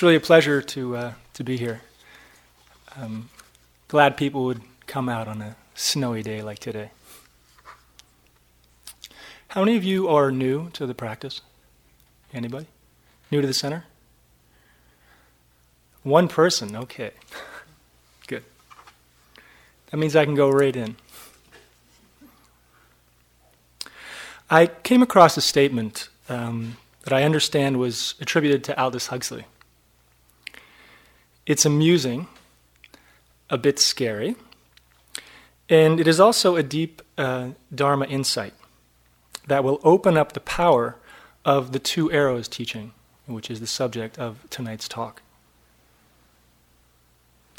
It's really a pleasure to, uh, to be here. I'm glad people would come out on a snowy day like today. How many of you are new to the practice? Anybody? New to the center? One person, okay. Good. That means I can go right in. I came across a statement um, that I understand was attributed to Aldous Huxley. It's amusing, a bit scary, and it is also a deep uh, Dharma insight that will open up the power of the two arrows teaching, which is the subject of tonight's talk.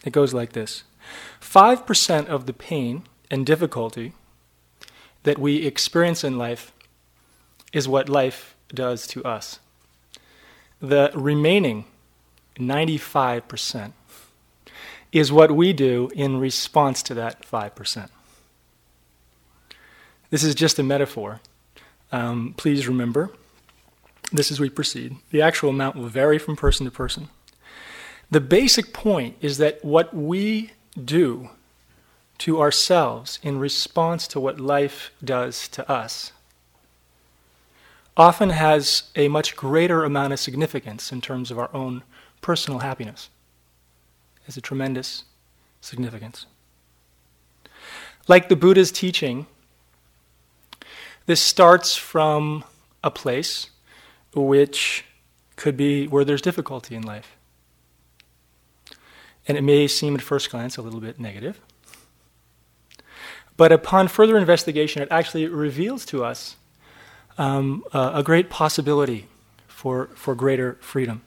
It goes like this 5% of the pain and difficulty that we experience in life is what life does to us. The remaining 95% is what we do in response to that 5%. This is just a metaphor. Um, please remember, this as we proceed. The actual amount will vary from person to person. The basic point is that what we do to ourselves in response to what life does to us often has a much greater amount of significance in terms of our own personal happiness. Has a tremendous significance. Like the Buddha's teaching, this starts from a place which could be where there's difficulty in life. And it may seem at first glance a little bit negative. But upon further investigation, it actually reveals to us um, a, a great possibility for, for greater freedom.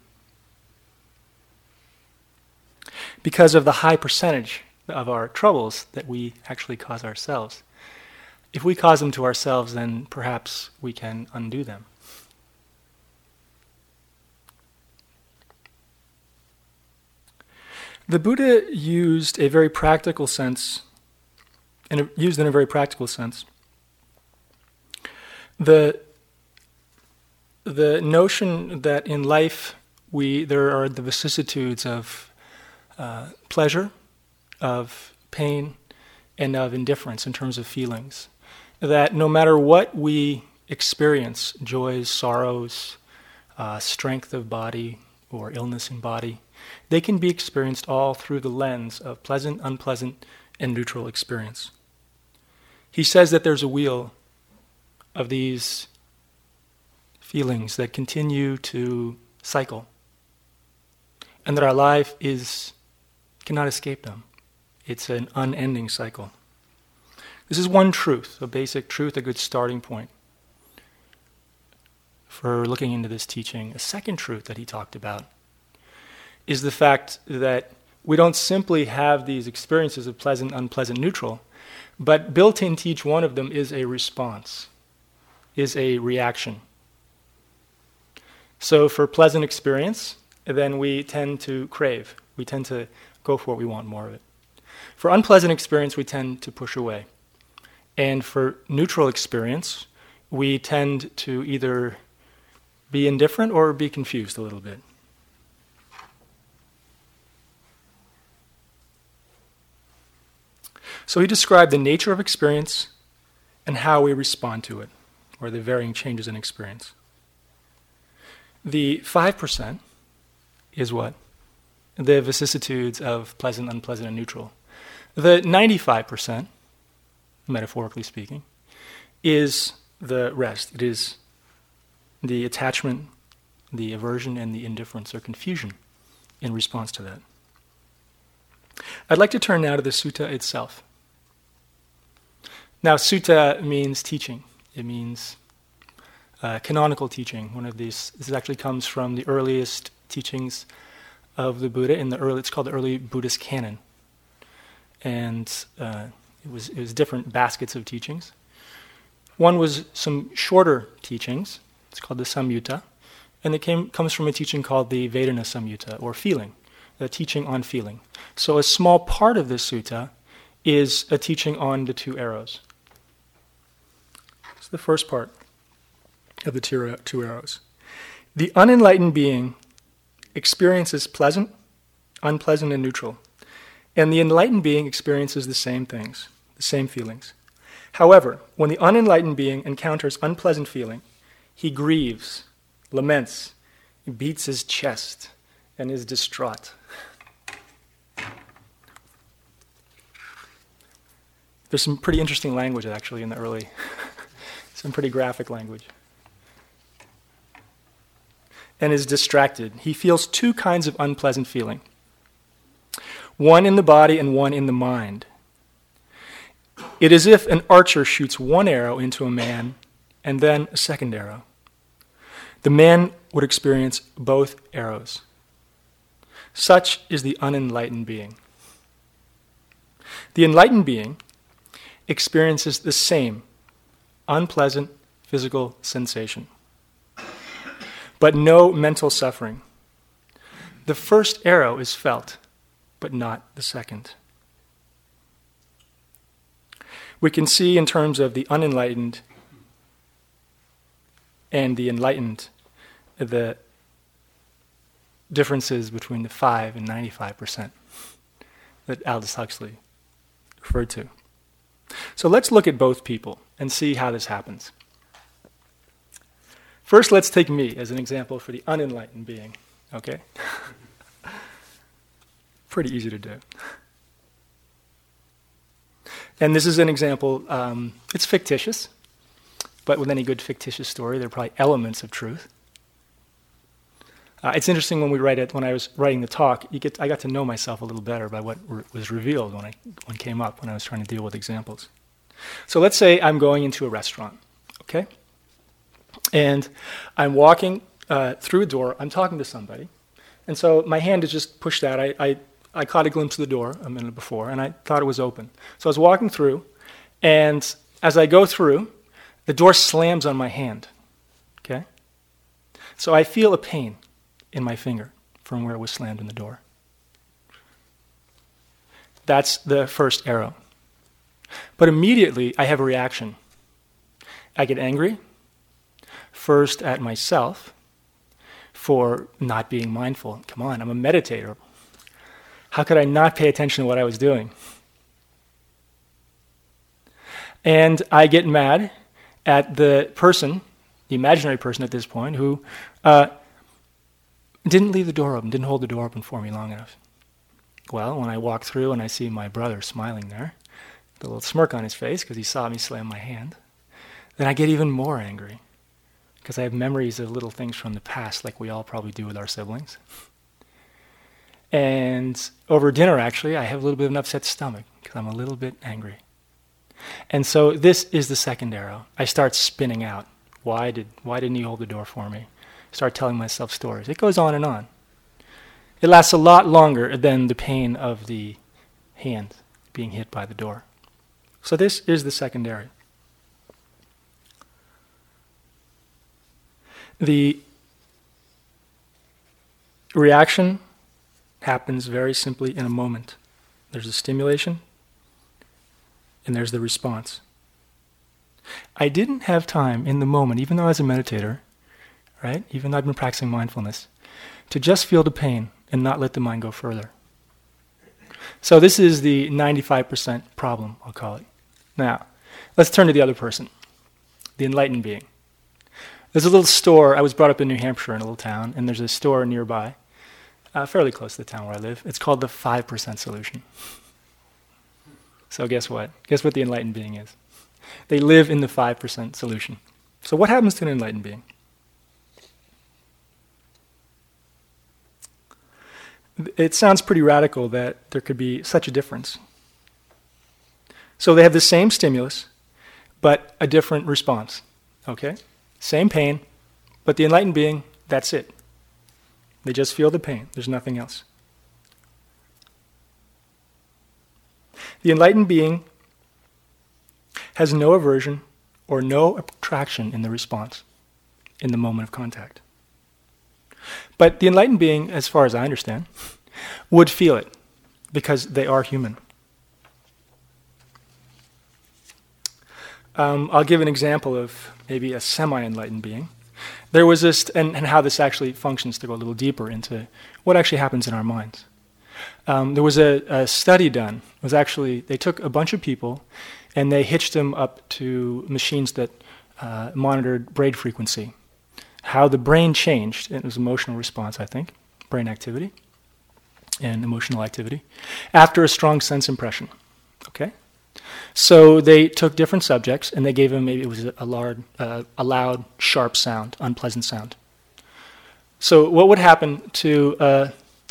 Because of the high percentage of our troubles that we actually cause ourselves. If we cause them to ourselves, then perhaps we can undo them. The Buddha used a very practical sense, and used in a very practical sense, the the notion that in life we there are the vicissitudes of uh, pleasure, of pain, and of indifference in terms of feelings. That no matter what we experience, joys, sorrows, uh, strength of body, or illness in body, they can be experienced all through the lens of pleasant, unpleasant, and neutral experience. He says that there's a wheel of these feelings that continue to cycle, and that our life is cannot escape them. It's an unending cycle. This is one truth, a basic truth, a good starting point for looking into this teaching. A second truth that he talked about is the fact that we don't simply have these experiences of pleasant, unpleasant, neutral, but built into each one of them is a response, is a reaction. So for pleasant experience, then we tend to crave. We tend to go for what we want more of it. For unpleasant experience, we tend to push away. And for neutral experience, we tend to either be indifferent or be confused a little bit. So he described the nature of experience and how we respond to it, or the varying changes in experience. The 5% is what? The vicissitudes of pleasant, unpleasant, and neutral. The 95%, metaphorically speaking, is the rest. It is the attachment, the aversion, and the indifference or confusion in response to that. I'd like to turn now to the sutta itself. Now, sutta means teaching. It means uh, canonical teaching. One of these. This actually comes from the earliest teachings of the Buddha in the early. It's called the early Buddhist canon, and uh, it was it was different baskets of teachings. One was some shorter teachings. It's called the Samyutta, and it came comes from a teaching called the Vedana Samyutta, or feeling, the teaching on feeling. So a small part of this sutta is a teaching on the two arrows It's the first part of the two arrows. The unenlightened being experiences pleasant, unpleasant, and neutral. And the enlightened being experiences the same things, the same feelings. However, when the unenlightened being encounters unpleasant feeling, he grieves, laments, beats his chest, and is distraught. There's some pretty interesting language actually in the early, some pretty graphic language. And is distracted. He feels two kinds of unpleasant feeling one in the body and one in the mind. It is if an archer shoots one arrow into a man and then a second arrow. The man would experience both arrows. Such is the unenlightened being. The enlightened being experiences the same unpleasant physical sensation, but no mental suffering. The first arrow is felt, but not the second. We can see in terms of the unenlightened and the enlightened the differences between the 5 and 95% that Aldous Huxley referred to. So let's look at both people and see how this happens. First, let's take me as an example for the unenlightened being, okay? Pretty easy to do. And this is an example, um, it's fictitious, but with any good fictitious story, there are probably elements of truth. Uh, it's interesting when we write it. When I was writing the talk, get, I got to know myself a little better by what re- was revealed when I when came up when I was trying to deal with examples. So let's say I'm going into a restaurant, okay, and I'm walking uh, through a door. I'm talking to somebody, and so my hand is just pushed out. I, I I caught a glimpse of the door a minute before, and I thought it was open. So I was walking through, and as I go through, the door slams on my hand. Okay, so I feel a pain in my finger from where it was slammed in the door. That's the first arrow. But immediately I have a reaction. I get angry, first at myself for not being mindful. Come on, I'm a meditator. How could I not pay attention to what I was doing? And I get mad at the person, the imaginary person at this point, who uh, didn't leave the door open, didn't hold the door open for me long enough. Well, when I walk through and I see my brother smiling there, the little smirk on his face because he saw me slam my hand, then I get even more angry because I have memories of little things from the past, like we all probably do with our siblings. And over dinner, actually, I have a little bit of an upset stomach because I'm a little bit angry. And so this is the second arrow. I start spinning out. Why did why didn't he hold the door for me? start telling myself stories. It goes on and on. It lasts a lot longer than the pain of the hand being hit by the door. So, this is the secondary. The reaction happens very simply in a moment. There's a stimulation, and there's the response. I didn't have time in the moment, even though I was a meditator, right? Even though I've been practicing mindfulness, to just feel the pain and not let the mind go further. So this is the 95% problem, I'll call it. Now, let's turn to the other person, the enlightened being. There's a little store. I was brought up in New Hampshire in a little town, and there's a store nearby, uh, fairly close to the town where I live. It's called the 5% Solution. So, guess what? Guess what the enlightened being is? They live in the 5% solution. So, what happens to an enlightened being? it sounds pretty radical that there could be such a difference. So they have the same stimulus, but a different response. Okay? Same pain, but the enlightened being, that's it. They just feel the pain, there's nothing else. The enlightened being has no aversion or no attraction in the response in the moment of contact. But the enlightened being, as far as I understand, would feel it because they are human. Um, I'll give an example of maybe a semi enlightened being. there was this, and, and how this actually functions to go a little deeper into what actually happens in our minds. Um, there was a, a, study done. It was actually they took a bunch of people, and they hitched them up to machines that uh, monitored brain frequency, how the brain changed. It was emotional response, I think, brain activity, and emotional activity after a strong sense impression. Okay, so they took different subjects and they gave them maybe it was a, loud, uh, a loud, sharp sound, unpleasant sound. So what would happen to uh,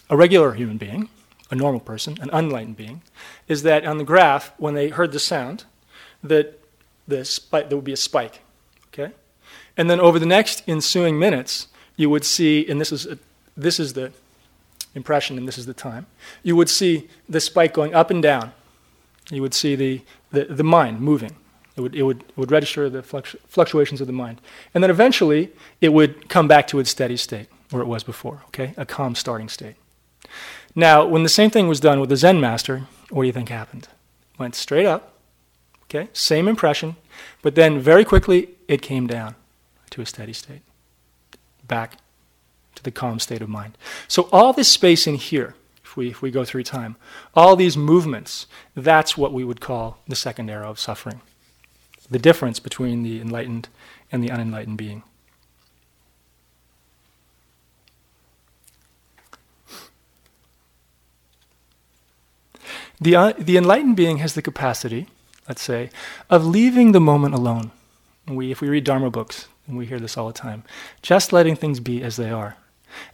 a regular human being, a normal person, an unenlightened being, is that on the graph, when they heard the sound, that the there would be a spike, okay, and then over the next ensuing minutes, you would see, and this is a, this is the impression, and this is the time, you would see the spike going up and down you would see the, the, the mind moving. It would, it, would, it would register the fluctu- fluctuations of the mind. And then eventually, it would come back to its steady state, where it was before, okay? A calm starting state. Now, when the same thing was done with the Zen master, what do you think happened? Went straight up, okay? Same impression, but then very quickly, it came down to a steady state, back to the calm state of mind. So, all this space in here, if we, if we go through time. All these movements, that's what we would call the second arrow of suffering. The difference between the enlightened and the unenlightened being. The, uh, the enlightened being has the capacity, let's say, of leaving the moment alone. We, if we read Dharma books, and we hear this all the time, just letting things be as they are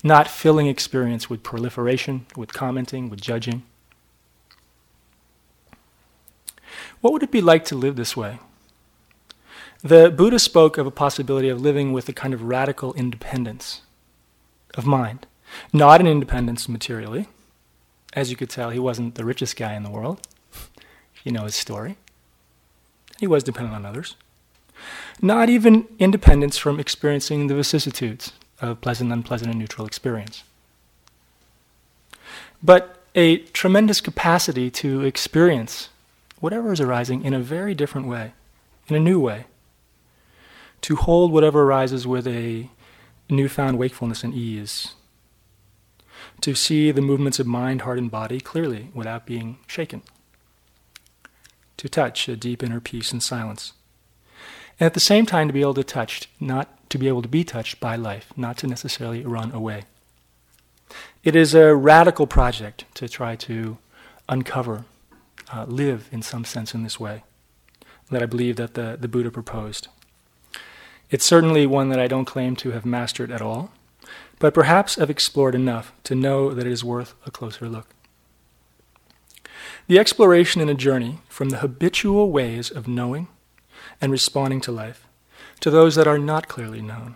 not filling experience with proliferation, with commenting, with judging. What would it be like to live this way? The Buddha spoke of a possibility of living with a kind of radical independence of mind. Not an independence materially. As you could tell, he wasn't the richest guy in the world. You know his story. He was dependent on others. Not even independence from experiencing the vicissitudes of pleasant, unpleasant, and neutral experience. But a tremendous capacity to experience whatever is arising in a very different way, in a new way. To hold whatever arises with a newfound wakefulness and ease. To see the movements of mind, heart, and body clearly without being shaken. To touch a deep inner peace and silence. And at the same time, to be able to touch not to be able to be touched by life, not to necessarily run away. It is a radical project to try to uncover, uh, live in some sense in this way, that I believe that the, the Buddha proposed. It's certainly one that I don't claim to have mastered at all, but perhaps I've explored enough to know that it is worth a closer look. The exploration in a journey from the habitual ways of knowing and responding to life to those that are not clearly known,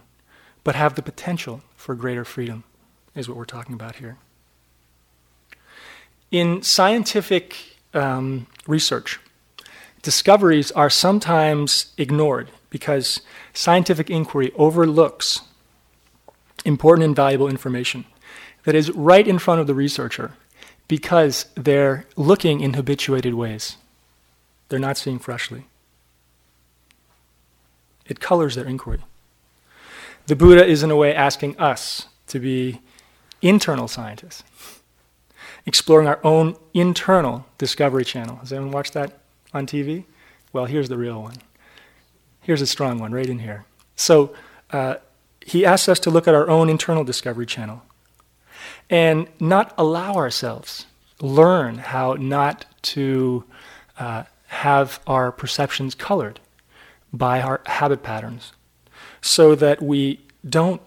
but have the potential for greater freedom, is what we're talking about here. In scientific um, research, discoveries are sometimes ignored because scientific inquiry overlooks important and valuable information that is right in front of the researcher because they're looking in habituated ways. They're not seeing freshly. It colors their inquiry. The Buddha is, in a way, asking us to be internal scientists, exploring our own internal discovery channel. Has anyone watched that on TV? Well, here's the real one. Here's a strong one right in here. So, uh, he asks us to look at our own internal discovery channel and not allow ourselves learn how not to uh, have our perceptions colored by our habit patterns so that we don't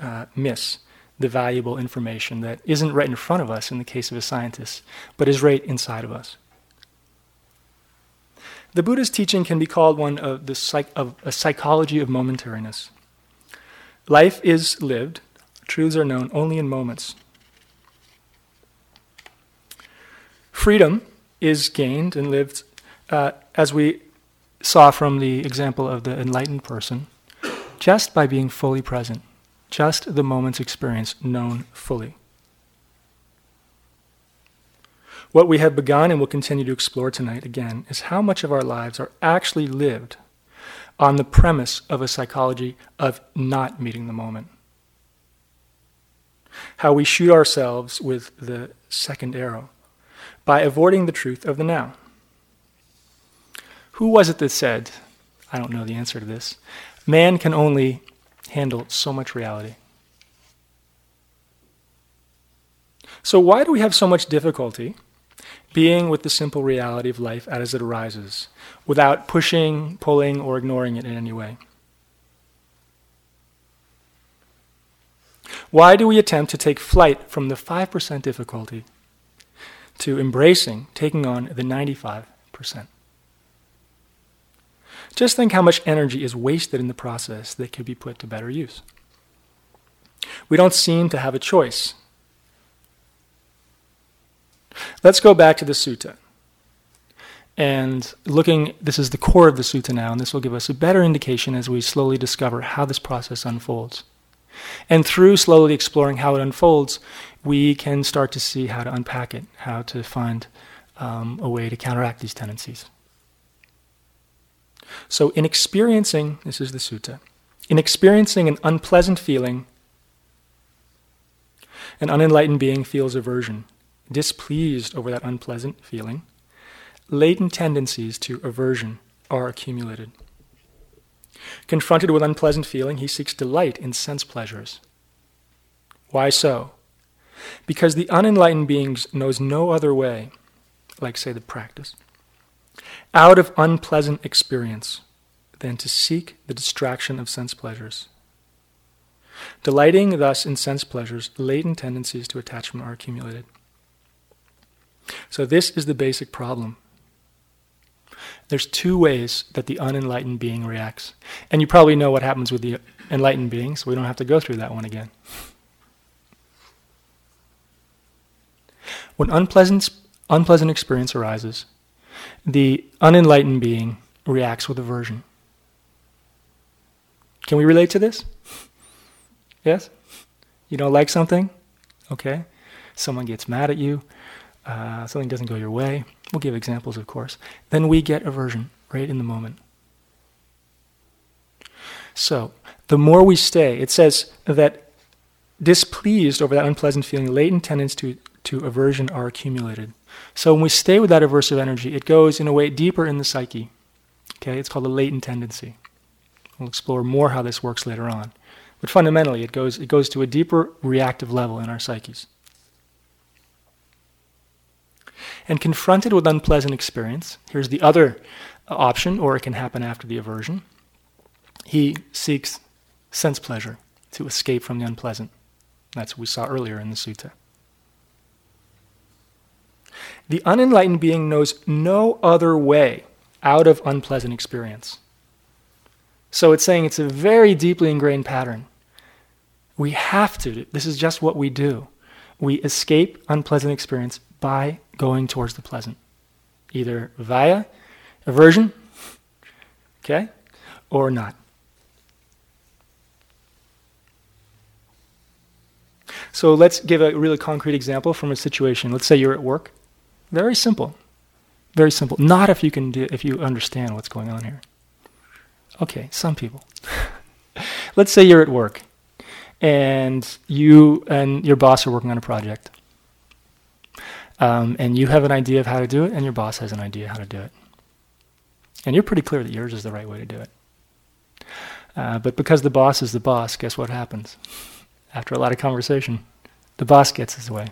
uh, miss the valuable information that isn't right in front of us in the case of a scientist, but is right inside of us. The Buddha's teaching can be called one of, the psych- of a psychology of momentariness. Life is lived, truths are known only in moments. Freedom is gained and lived uh, as we saw from the example of the enlightened person, just by being fully present, just the moment's experience known fully. What we have begun and will continue to explore tonight again is how much of our lives are actually lived on the premise of a psychology of not meeting the moment. How we shoot ourselves with the second arrow by avoiding the truth of the now. Who was it that said, I don't know the answer to this, man can only handle so much reality? So, why do we have so much difficulty being with the simple reality of life as it arises, without pushing, pulling, or ignoring it in any way? Why do we attempt to take flight from the 5% difficulty to embracing, taking on the 95%? Just think how much energy is wasted in the process that could be put to better use. We don't seem to have a choice Let's go back to the sutta. And looking, this is the core of the sutta now, and this will give us a better indication as we slowly discover how this process unfolds. And through slowly exploring how it unfolds, we can start to see how to unpack it, how to find um, a way to counteract these tendencies. So, in experiencing, this is the sutta, in experiencing an unpleasant feeling, an unenlightened being feels aversion displeased over that unpleasant feeling, latent tendencies to aversion are accumulated. Confronted with unpleasant feeling, he seeks delight in sense pleasures. Why so? Because the unenlightened being knows no other way, like, say, the practice, out of unpleasant experience than to seek the distraction of sense pleasures. Delighting thus in sense pleasures, latent tendencies to attachment are accumulated. So, this is the basic problem. There's two ways that the unenlightened being reacts. And you probably know what happens with the enlightened being, so we don't have to go through that one again. When unpleasant, unpleasant experience arises, the unenlightened being reacts with aversion. Can we relate to this? Yes? You don't like something? Okay. Someone gets mad at you uh, something doesn't go your way, we'll give examples, of course, then we get aversion right in the moment. So, the more we stay, it says that displeased over that unpleasant feeling, latent tendencies to, to aversion are accumulated. So, when we stay with that aversive energy, it goes in a way deeper in the psyche. Okay, it's called a latent tendency. We'll explore more how this works later on. But fundamentally, it goes, it goes to a deeper reactive level in our psyches. And confronted with unpleasant experience, here's the other option, or it can happen after the aversion. He seeks sense pleasure to escape from the unpleasant. That's what we saw earlier in the sutta. The unenlightened being knows no other way out of unpleasant experience. So it's saying it's a very deeply ingrained pattern. We have to, this is just what we do. We escape unpleasant experience by going towards the pleasant, either via aversion, okay, or not. So let's give a really concrete example from a situation. Let's say you're at work. Very simple. Very simple. Not if you can do, if you understand what's going on here. Okay, some people. let's say you're at work and you and your boss are working on a project. Um, and you have an idea of how to do it, and your boss has an idea how to do it. And you're pretty clear that yours is the right way to do it. Uh, but because the boss is the boss, guess what happens? After a lot of conversation, the boss gets his way.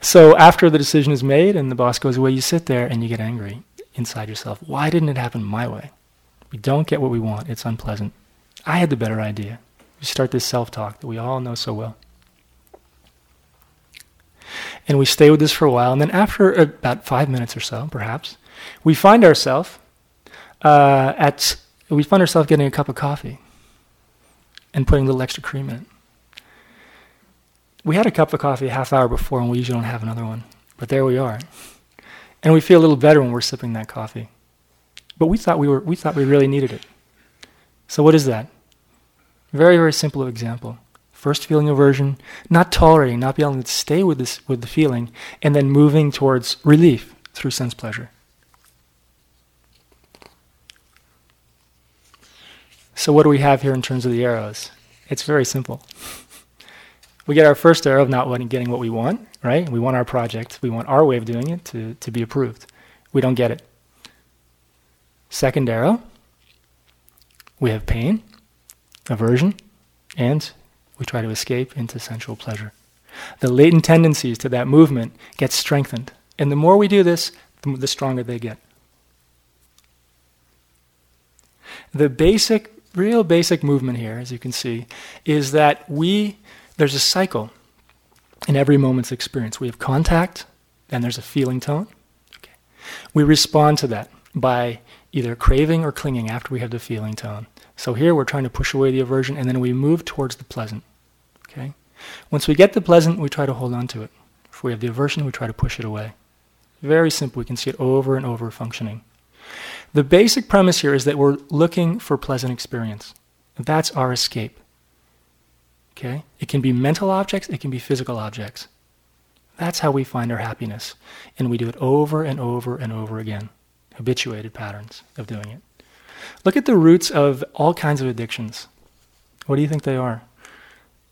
So after the decision is made and the boss goes away, you sit there and you get angry inside yourself. Why didn't it happen my way? We don't get what we want. It's unpleasant. I had the better idea. You start this self talk that we all know so well. And we stay with this for a while. And then after about five minutes or so, perhaps, we find ourselves uh, at we find ourselves getting a cup of coffee and putting a little extra cream in it. We had a cup of coffee a half hour before, and we usually don't have another one. But there we are, and we feel a little better when we're sipping that coffee. But we thought we were we thought we really needed it. So what is that? Very very simple example. First feeling aversion, not tolerating, not being able to stay with this with the feeling, and then moving towards relief through sense pleasure. So, what do we have here in terms of the arrows? It's very simple. We get our first arrow of not getting what we want, right? We want our project, we want our way of doing it to, to be approved. We don't get it. Second arrow, we have pain, aversion, and we try to escape into sensual pleasure. The latent tendencies to that movement get strengthened. And the more we do this, the stronger they get. The basic, real basic movement here, as you can see, is that we, there's a cycle in every moment's experience. We have contact, and there's a feeling tone. Okay. We respond to that by either craving or clinging after we have the feeling tone. So here we're trying to push away the aversion, and then we move towards the pleasant. Okay? Once we get the pleasant, we try to hold on to it. If we have the aversion, we try to push it away. Very simple. We can see it over and over functioning. The basic premise here is that we're looking for pleasant experience. That's our escape. Okay? It can be mental objects, it can be physical objects. That's how we find our happiness. And we do it over and over and over again. Habituated patterns of doing it. Look at the roots of all kinds of addictions. What do you think they are?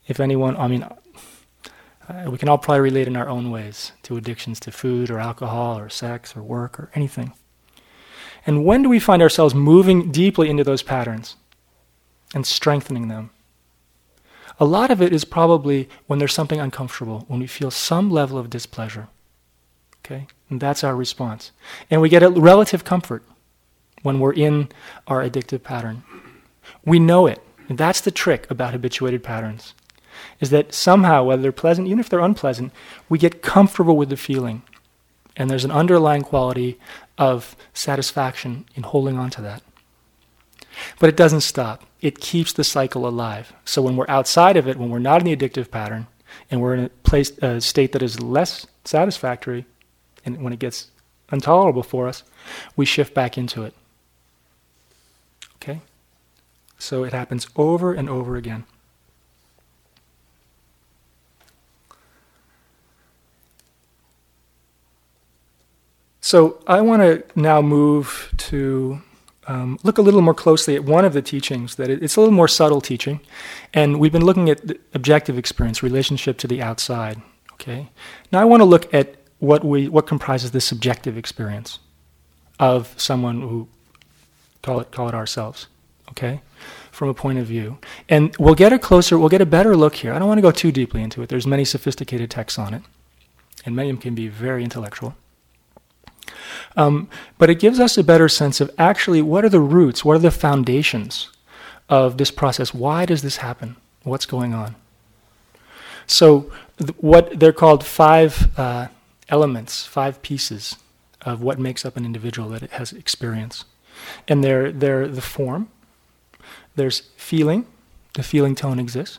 If anyone, I mean, uh, we can all probably relate in our own ways to addictions to food or alcohol or sex or work or anything. And when do we find ourselves moving deeply into those patterns and strengthening them? A lot of it is probably when there's something uncomfortable, when we feel some level of displeasure. Okay? And that's our response. And we get a relative comfort when we're in our addictive pattern. We know it. And that's the trick about habituated patterns is that somehow, whether they're pleasant, even if they're unpleasant, we get comfortable with the feeling. And there's an underlying quality of satisfaction in holding on to that. But it doesn't stop. It keeps the cycle alive. So when we're outside of it, when we're not in the addictive pattern, and we're in a place, a state that is less satisfactory, and when it gets intolerable for us, we shift back into it. Okay? So it happens over and over again. So I want to now move to um, look a little more closely at one of the teachings that it, it's a little more subtle teaching, and we've been looking at objective experience, relationship to the outside. Okay. Now I want to look at what we what comprises the subjective experience of someone who call it call it ourselves. Okay, from a point of view, and we'll get a closer, we'll get a better look here. I don't want to go too deeply into it. There's many sophisticated texts on it, and many of them can be very intellectual. Um, but it gives us a better sense of actually what are the roots, what are the foundations of this process? Why does this happen? What's going on? So, th- what they're called five uh, elements, five pieces of what makes up an individual that has experience. And they're, they're the form, there's feeling, the feeling tone exists.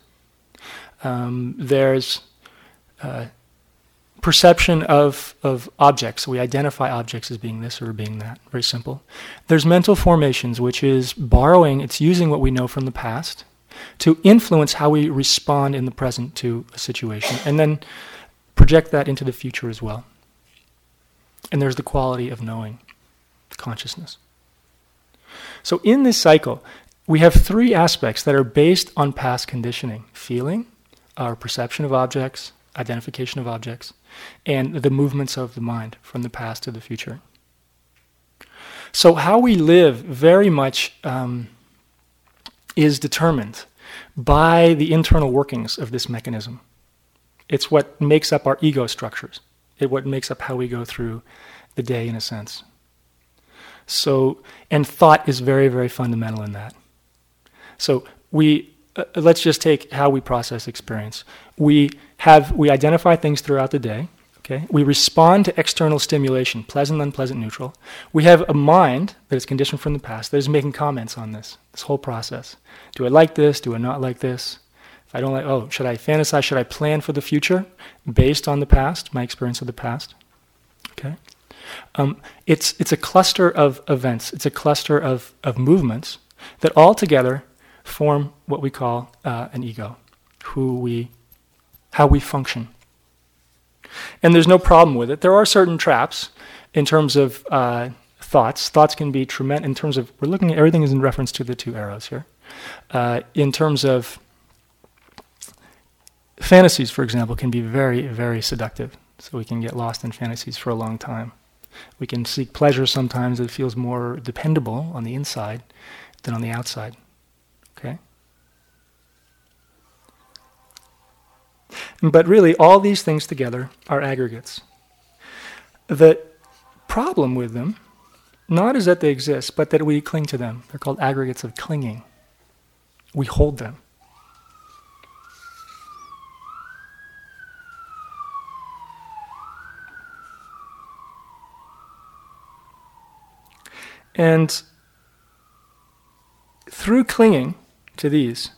Um, there's uh, perception of, of objects. We identify objects as being this or being that. Very simple. There's mental formations, which is borrowing, it's using what we know from the past to influence how we respond in the present to a situation, and then project that into the future as well. And there's the quality of knowing, consciousness. So in this cycle, we have three aspects that are based on past conditioning feeling, our perception of objects, identification of objects, and the movements of the mind from the past to the future. So, how we live very much um, is determined by the internal workings of this mechanism. It's what makes up our ego structures. It's what makes up how we go through the day, in a sense. So, and thought is very, very fundamental in that. So, we uh, let's just take how we process experience. We have we identify things throughout the day. Okay, we respond to external stimulation, pleasant, unpleasant, neutral. We have a mind that is conditioned from the past that is making comments on this this whole process. Do I like this? Do I not like this? If I don't like, oh, should I fantasize? Should I plan for the future based on the past, my experience of the past? Okay. Um, it's, it's a cluster of events, it's a cluster of, of movements that all together form what we call uh, an ego, who we, how we function. And there's no problem with it. There are certain traps in terms of uh, thoughts. Thoughts can be tremendous in terms of, we're looking at everything is in reference to the two arrows here. uh, in terms of fantasies, for example, can be very, very seductive. So we can get lost in fantasies for a long time. We can seek pleasure sometimes that feels more dependable on the inside than on the outside. Okay? But really, all these things together are aggregates. The problem with them, not is that they exist, but that we cling to them. They're called aggregates of clinging. We hold them. And through clinging to these,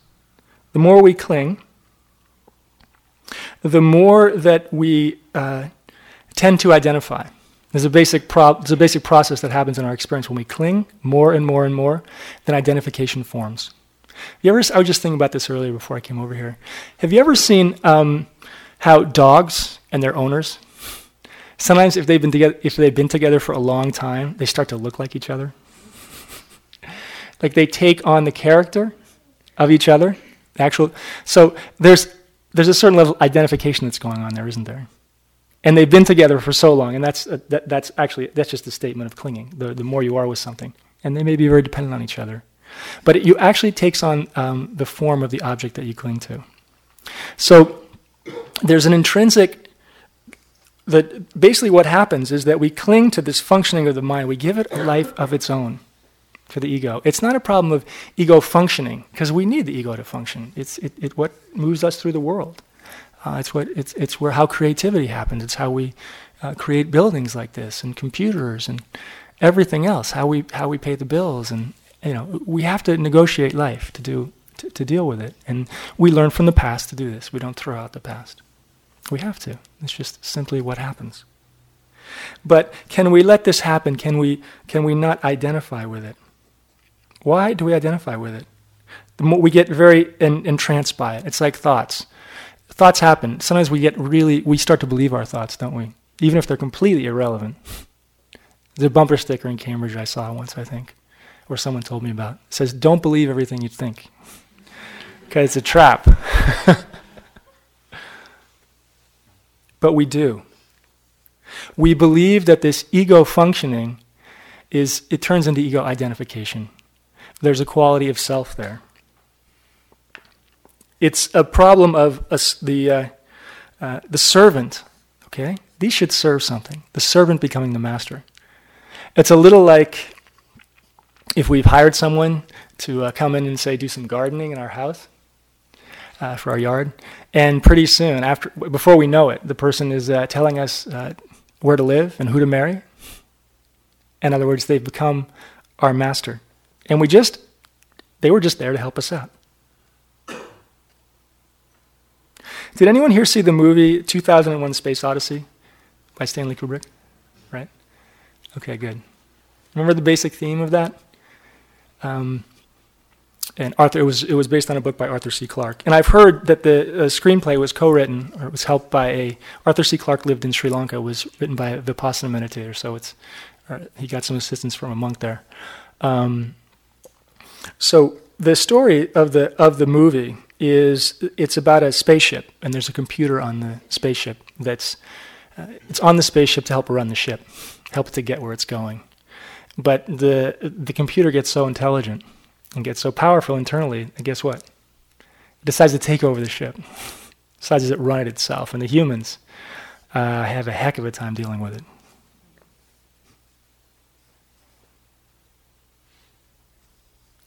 the more we cling, the more that we uh, tend to identify. There's a basic pro- there's a basic process that happens in our experience when we cling more and more and more. Then identification forms. You ever? I was just thinking about this earlier before I came over here. Have you ever seen um, how dogs and their owners sometimes if they've been together if they've been together for a long time, they start to look like each other. like they take on the character of each other. Actual so there's there's a certain level of identification that's going on there, isn't there? And they've been together for so long, and that's, uh, that, that's actually, that's just a statement of clinging, the, the more you are with something. And they may be very dependent on each other. But it you actually takes on um, the form of the object that you cling to. So there's an intrinsic, that basically what happens is that we cling to this functioning of the mind, we give it a life of its own for the ego. It's not a problem of ego functioning, because we need the ego to function. It's it, it what moves us through the world. Uh, it's what it's it's where how creativity happens. It's how we uh, create buildings like this and computers and everything else. How we how we pay the bills and you know we have to negotiate life to do to, to deal with it. And we learn from the past to do this. We don't throw out the past. We have to. It's just simply what happens. But can we let this happen? Can we can we not identify with it? Why do we identify with it? We get very entranced by it. It's like thoughts. Thoughts happen. Sometimes we get really, we start to believe our thoughts, don't we? Even if they're completely irrelevant. There's a bumper sticker in Cambridge I saw once, I think, or someone told me about. It says, Don't believe everything you think. Because it's a trap. but we do. We believe that this ego functioning is, it turns into ego identification. There's a quality of self there. It's a problem of a, the, uh, uh, the servant, okay? These should serve something. The servant becoming the master. It's a little like if we've hired someone to uh, come in and say, do some gardening in our house. Uh, for our yard, and pretty soon, after before we know it, the person is uh, telling us uh, where to live and who to marry. In other words, they've become our master. And we just, they were just there to help us out. Did anyone here see the movie 2001 Space Odyssey by Stanley Kubrick? Right? Okay, good. Remember the basic theme of that? Um, and Arthur, it was, it was based on a book by Arthur C. Clarke. And I've heard that the uh, screenplay was co-written, or it was helped by a, Arthur C. Clarke lived in Sri Lanka, was written by a Vipassana meditator, so it's, he got some assistance from a monk there. Um, so the story of the of the movie is it's about a spaceship, and there's a computer on the spaceship that's uh, it's on the spaceship to help run the ship, help it to get where it's going. But the the computer gets so intelligent and gets so powerful internally, and guess what? It decides to take over the ship, decides to run it itself, and the humans uh, have a heck of a time dealing with it.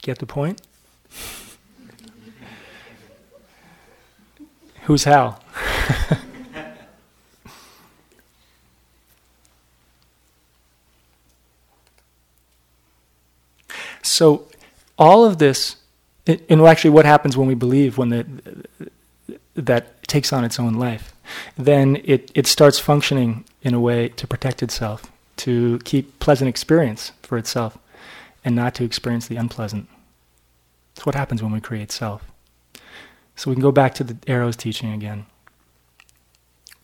Get the point? Who's Hal? so, all of this, and actually, what happens when we believe when the, that takes on its own life? Then it, it starts functioning in a way to protect itself, to keep pleasant experience for itself, and not to experience the unpleasant. That's what happens when we create self. So we can go back to the arrows teaching again.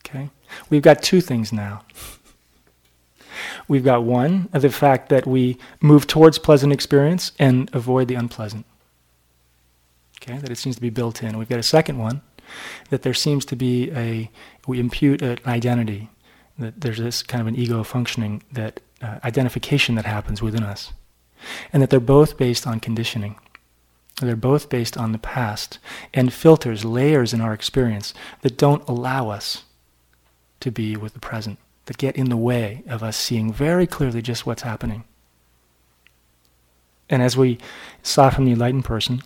Okay? We've got two things now. We've got one, the fact that we move towards pleasant experience and avoid the unpleasant. Okay, that it seems to be built in. We've got a second one, that there seems to be a, we impute an identity, that there's this kind of an ego functioning, that uh, identification that happens within us. And that they're both based on conditioning. They're both based on the past and filters, layers in our experience that don't allow us to be with the present, that get in the way of us seeing very clearly just what's happening. And as we saw from the enlightened person,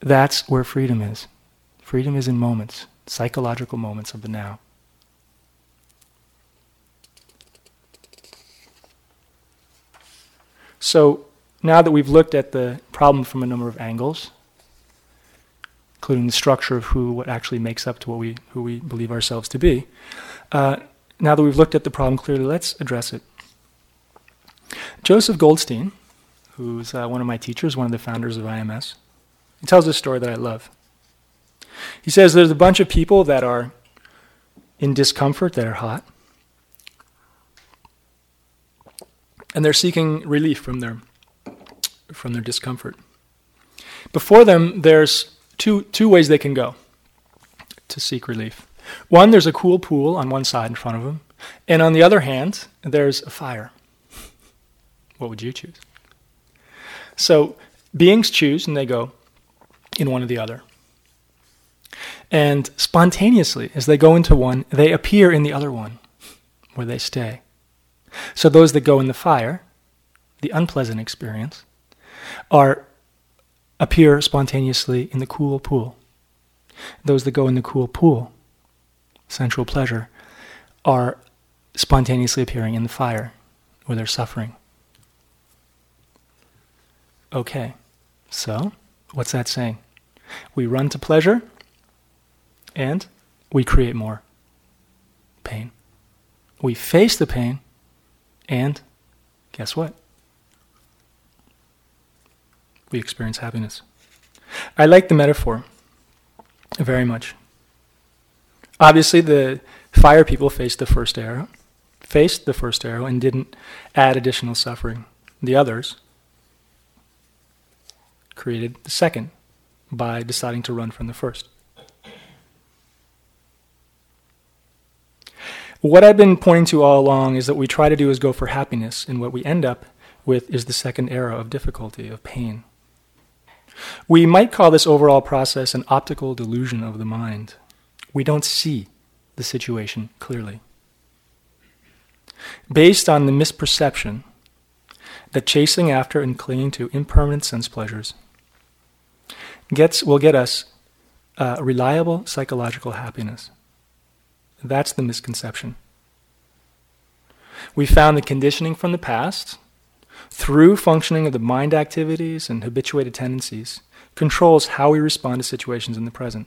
that's where freedom is. Freedom is in moments, psychological moments of the now. So now that we've looked at the problem from a number of angles, including the structure of who, what actually makes up to what we, who we believe ourselves to be, uh, now that we've looked at the problem clearly, let's address it. Joseph Goldstein, who's uh, one of my teachers, one of the founders of IMS, he tells a story that I love. He says there's a bunch of people that are in discomfort, that are hot, and they're seeking relief from their from their discomfort. Before them, there's two two ways they can go to seek relief. One, there's a cool pool on one side in front of them, and on the other hand, there's a fire. What would you choose? So beings choose and they go in one or the other. And spontaneously, as they go into one, they appear in the other one where they stay. So those that go in the fire, the unpleasant experience, are appear spontaneously in the cool pool. Those that go in the cool pool, sensual pleasure, are spontaneously appearing in the fire where they're suffering. Okay, so what's that saying? We run to pleasure and we create more pain. We face the pain and guess what? We experience happiness. I like the metaphor very much. Obviously, the fire people faced the first arrow, faced the first arrow, and didn't add additional suffering. The others created the second by deciding to run from the first. What I've been pointing to all along is that we try to do is go for happiness, and what we end up with is the second arrow of difficulty, of pain. We might call this overall process an optical delusion of the mind. We don't see the situation clearly. Based on the misperception that chasing after and clinging to impermanent sense pleasures gets, will get us uh, reliable psychological happiness. That's the misconception. We found the conditioning from the past, through functioning of the mind activities and habituated tendencies, controls how we respond to situations in the present.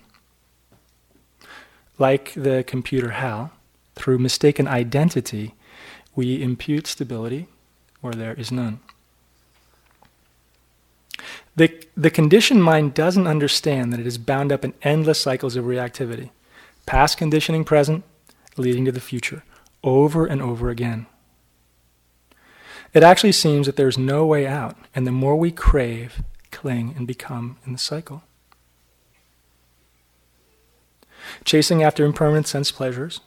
Like the computer HAL, through mistaken identity, we impute stability where there is none. The, the conditioned mind doesn't understand that it is bound up in endless cycles of reactivity past conditioning present, leading to the future, over and over again. It actually seems that there's no way out, and the more we crave, cling, and become in the cycle. Chasing after impermanent sense pleasures,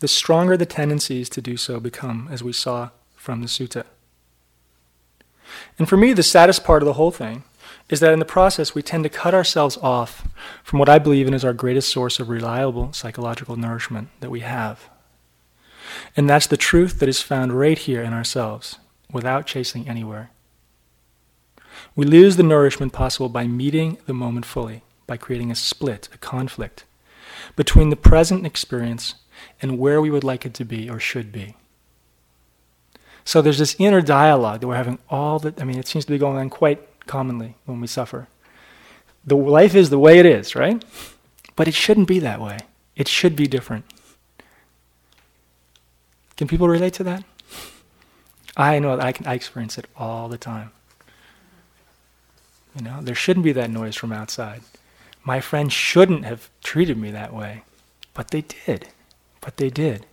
the stronger the tendencies to do so become, as we saw from the sutta. And for me, the saddest part of the whole thing is that in the process, we tend to cut ourselves off from what I believe in is our greatest source of reliable psychological nourishment that we have. And that's the truth that is found right here in ourselves, without chasing anywhere. We lose the nourishment possible by meeting the moment fully, by creating a split, a conflict, between the present experience and where we would like it to be or should be. So there's this inner dialogue that we're having all the, I mean, it seems to be going on quite commonly when we suffer. The life is the way it is, right? But it shouldn't be that way. It should be different. Can people relate to that? I know that I can I experience it all the time. You know, there shouldn't be that noise from outside. My friends shouldn't have treated me that way, but they did. But they did.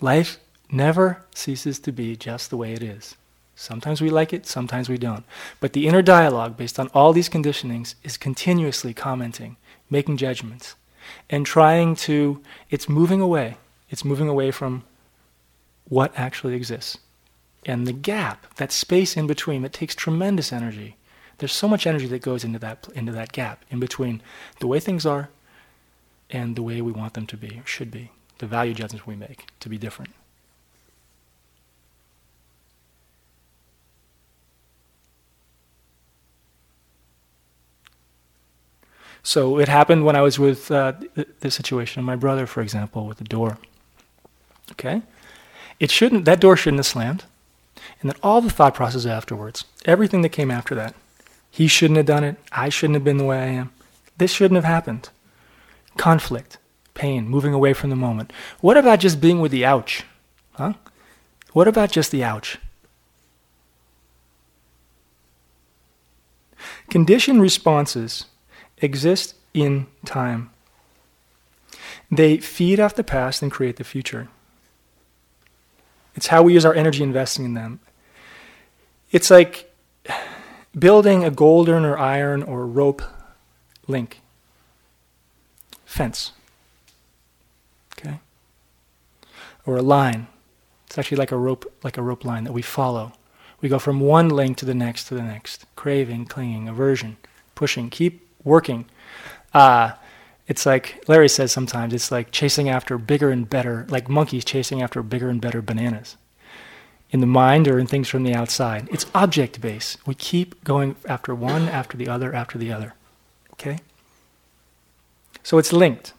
Life never ceases to be just the way it is. Sometimes we like it, sometimes we don't. But the inner dialogue, based on all these conditionings, is continuously commenting, making judgments, and trying to, it's moving away. It's moving away from what actually exists. And the gap, that space in between, that takes tremendous energy. There's so much energy that goes into that, into that gap in between the way things are and the way we want them to be, or should be, the value judgments we make to be different. So it happened when I was with uh, the situation my brother, for example, with the door. Okay? It shouldn't, that door shouldn't have slammed. And then all the thought process afterwards, everything that came after that, he shouldn't have done it, I shouldn't have been the way I am. This shouldn't have happened. Conflict, pain, moving away from the moment. What about just being with the ouch? Huh? What about just the ouch? Conditioned responses exist in time. They feed off the past and create the future. It's how we use our energy investing in them. It's like building a golden or iron or rope link fence. Okay? Or a line. It's actually like a rope like a rope line that we follow. We go from one link to the next to the next. Craving, clinging, aversion, pushing, keep working. Uh, it's like Larry says sometimes, it's like chasing after bigger and better, like monkeys chasing after bigger and better bananas in the mind or in things from the outside. It's object based. We keep going after one, after the other, after the other. Okay? So it's linked.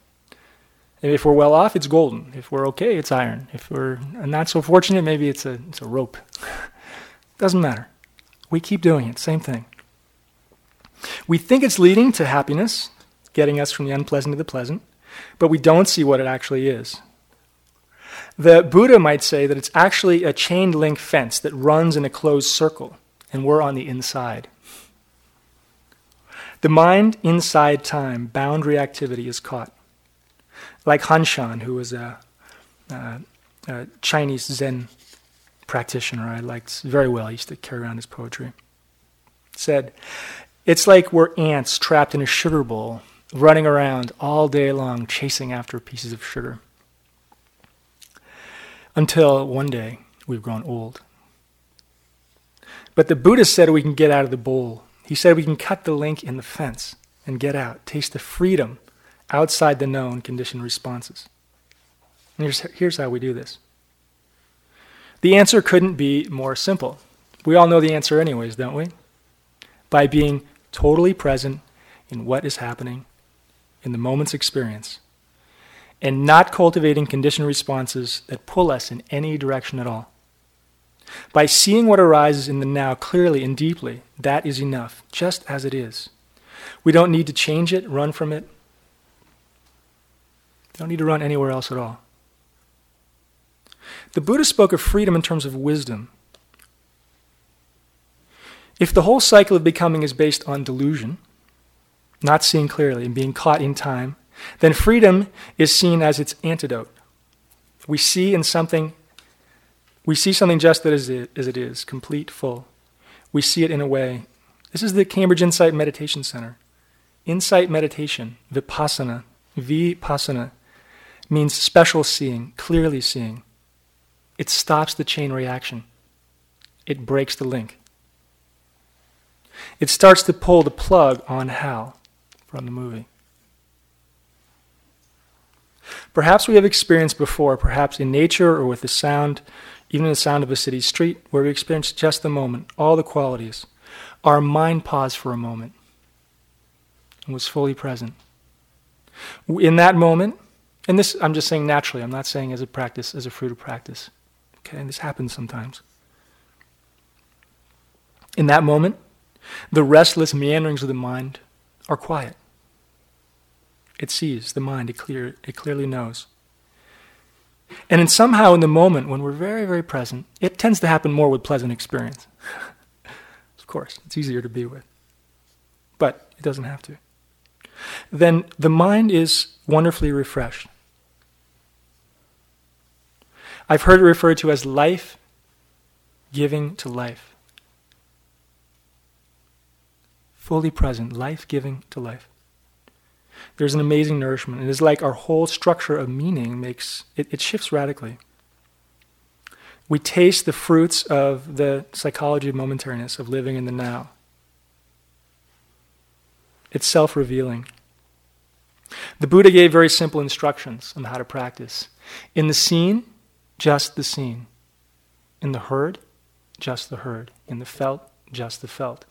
And if we're well off, it's golden. If we're okay, it's iron. If we're not so fortunate, maybe it's a, it's a rope. Doesn't matter. We keep doing it, same thing. We think it's leading to happiness, getting us from the unpleasant to the pleasant, but we don't see what it actually is. The Buddha might say that it's actually a chain link fence that runs in a closed circle, and we're on the inside. The mind inside time, boundary activity is caught. Like Han Shan, who was a, a, a Chinese Zen practitioner I liked very well, I used to carry around his poetry, said, It's like we're ants trapped in a sugar bowl, running around all day long chasing after pieces of sugar. Until one day we've grown old. But the Buddha said we can get out of the bowl he said we can cut the link in the fence and get out, taste the freedom outside the known conditioned responses. And here's, here's how we do this. The answer couldn't be more simple. We all know the answer, anyways, don't we? By being totally present in what is happening in the moment's experience and not cultivating conditioned responses that pull us in any direction at all. By seeing what arises in the now clearly and deeply, that is enough, just as it is. We don't need to change it, run from it. Don't need to run anywhere else at all. The Buddha spoke of freedom in terms of wisdom. If the whole cycle of becoming is based on delusion, not seeing clearly and being caught in time, then freedom is seen as its antidote. We see in something we see something just as it, as it is, complete, full. We see it in a way. This is the Cambridge Insight Meditation Center. Insight meditation, vipassana, vipassana, means special seeing, clearly seeing. It stops the chain reaction. It breaks the link. It starts to pull the plug on Hal from the movie. Perhaps we have experienced before, perhaps in nature or with the sound even the sound of a city street, where we experience just the moment, all the qualities. Our mind paused for a moment and was fully present. In that moment, and this I'm just saying naturally, I'm not saying as a practice, as a fruit of practice. Okay, and this happens sometimes. In that moment, the restless meanderings of the mind are quiet. It sees the mind, it, clear, it clearly knows. And then somehow in the moment when we're very, very present, it tends to happen more with pleasant experience. of course, it's easier to be with. But it doesn't have to. Then the mind is wonderfully refreshed. I've heard it referred to as life giving to life. Fully present, life giving to life. There's an amazing nourishment. It is like our whole structure of meaning makes it, it shifts radically. We taste the fruits of the psychology of momentariness, of living in the now. It's self revealing. The Buddha gave very simple instructions on how to practice. In the seen, just the seen. In the heard, just the heard. In the felt, just the felt.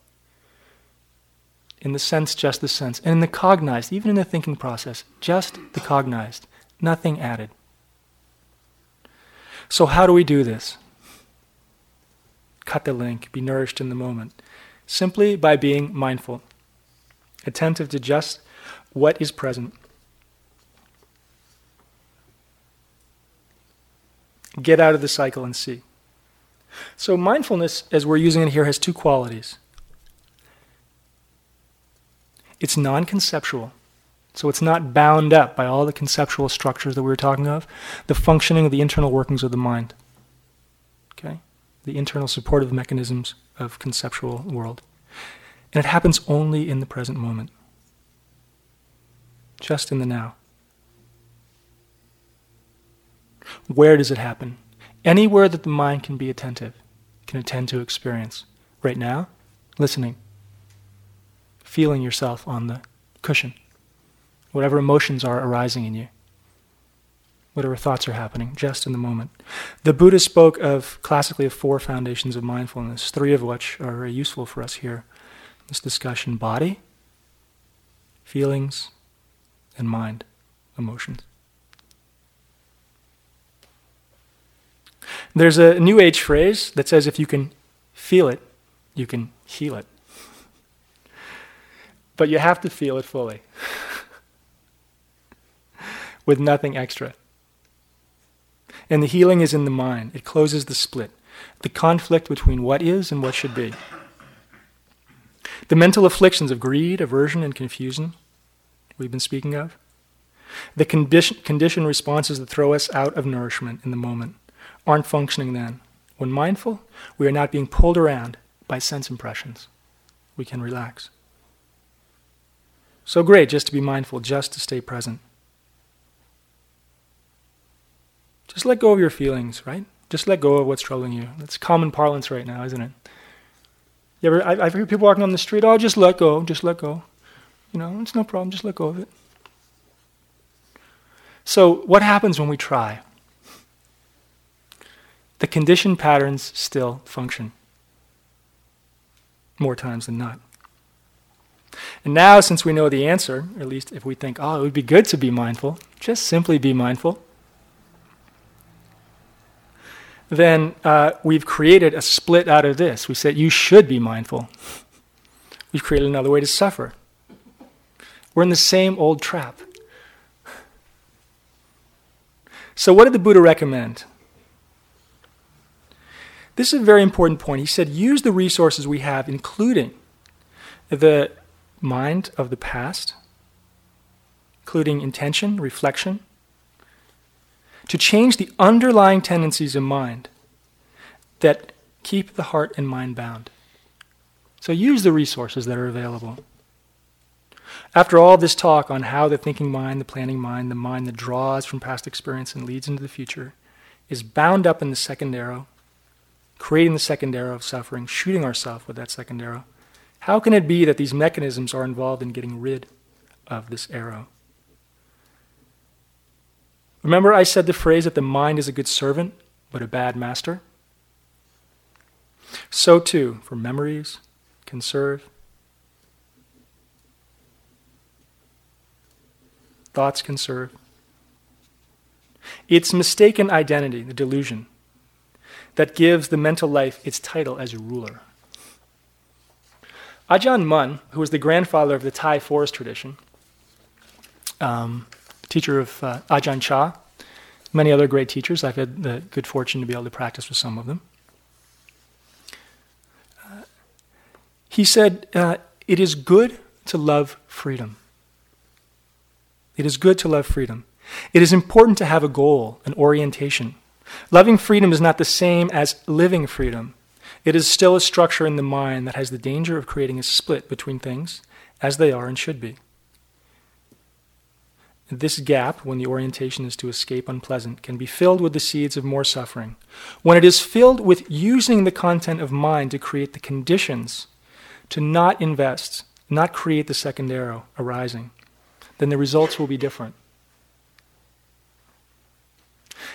In the sense, just the sense. And in the cognized, even in the thinking process, just the cognized. Nothing added. So, how do we do this? Cut the link, be nourished in the moment. Simply by being mindful, attentive to just what is present. Get out of the cycle and see. So, mindfulness, as we're using it here, has two qualities it's non conceptual. So, it's not bound up by all the conceptual structures that we were talking of, the functioning of the internal workings of the mind. Okay? The internal supportive mechanisms of conceptual world. And it happens only in the present moment, just in the now. Where does it happen? Anywhere that the mind can be attentive, can attend to experience. Right now, listening, feeling yourself on the cushion, whatever emotions are arising in you, whatever thoughts are happening, just in the moment. The Buddha spoke of classically of four foundations of mindfulness, three of which are very useful for us here. This discussion body, feelings, and mind, emotions. There's a New Age phrase that says if you can feel it, you can heal it. But you have to feel it fully, with nothing extra. And the healing is in the mind, it closes the split, the conflict between what is and what should be. The mental afflictions of greed, aversion, and confusion we've been speaking of. The condition, conditioned responses that throw us out of nourishment in the moment aren't functioning then. When mindful, we are not being pulled around by sense impressions. We can relax. So great just to be mindful, just to stay present. Just let go of your feelings, right? Just let go of what's troubling you. That's common parlance right now, isn't it? You ever, I've heard people walking on the street, oh, just let go, just let go. You know, it's no problem, just let go of it. So, what happens when we try? the conditioned patterns still function more times than not. And now, since we know the answer, at least if we think, oh, it would be good to be mindful, just simply be mindful, then uh, we've created a split out of this. We said, you should be mindful. We've created another way to suffer. We're in the same old trap. So, what did the Buddha recommend? This is a very important point. He said, use the resources we have, including the mind of the past, including intention, reflection, to change the underlying tendencies of mind that keep the heart and mind bound. So use the resources that are available. After all this talk on how the thinking mind, the planning mind, the mind that draws from past experience and leads into the future, is bound up in the second arrow, creating the second arrow of suffering, shooting ourselves with that second arrow. How can it be that these mechanisms are involved in getting rid of this arrow? Remember, I said the phrase that the mind is a good servant, but a bad master? So too, for memories, can serve. Thoughts can serve. It's mistaken identity, the delusion, that gives the mental life its title as a ruler. Ajahn Mun, who was the grandfather of the Thai forest tradition, um, teacher of uh, Ajahn Chah, many other great teachers. I've had the good fortune to be able to practice with some of them. Uh, he said, uh, It is good to love freedom. It is good to love freedom. It is important to have a goal, an orientation, Loving freedom is not the same as living freedom. It is still a structure in the mind that has the danger of creating a split between things as they are and should be. This gap, when the orientation is to escape unpleasant, can be filled with the seeds of more suffering. When it is filled with using the content of mind to create the conditions to not invest, not create the second arrow arising, then the results will be different.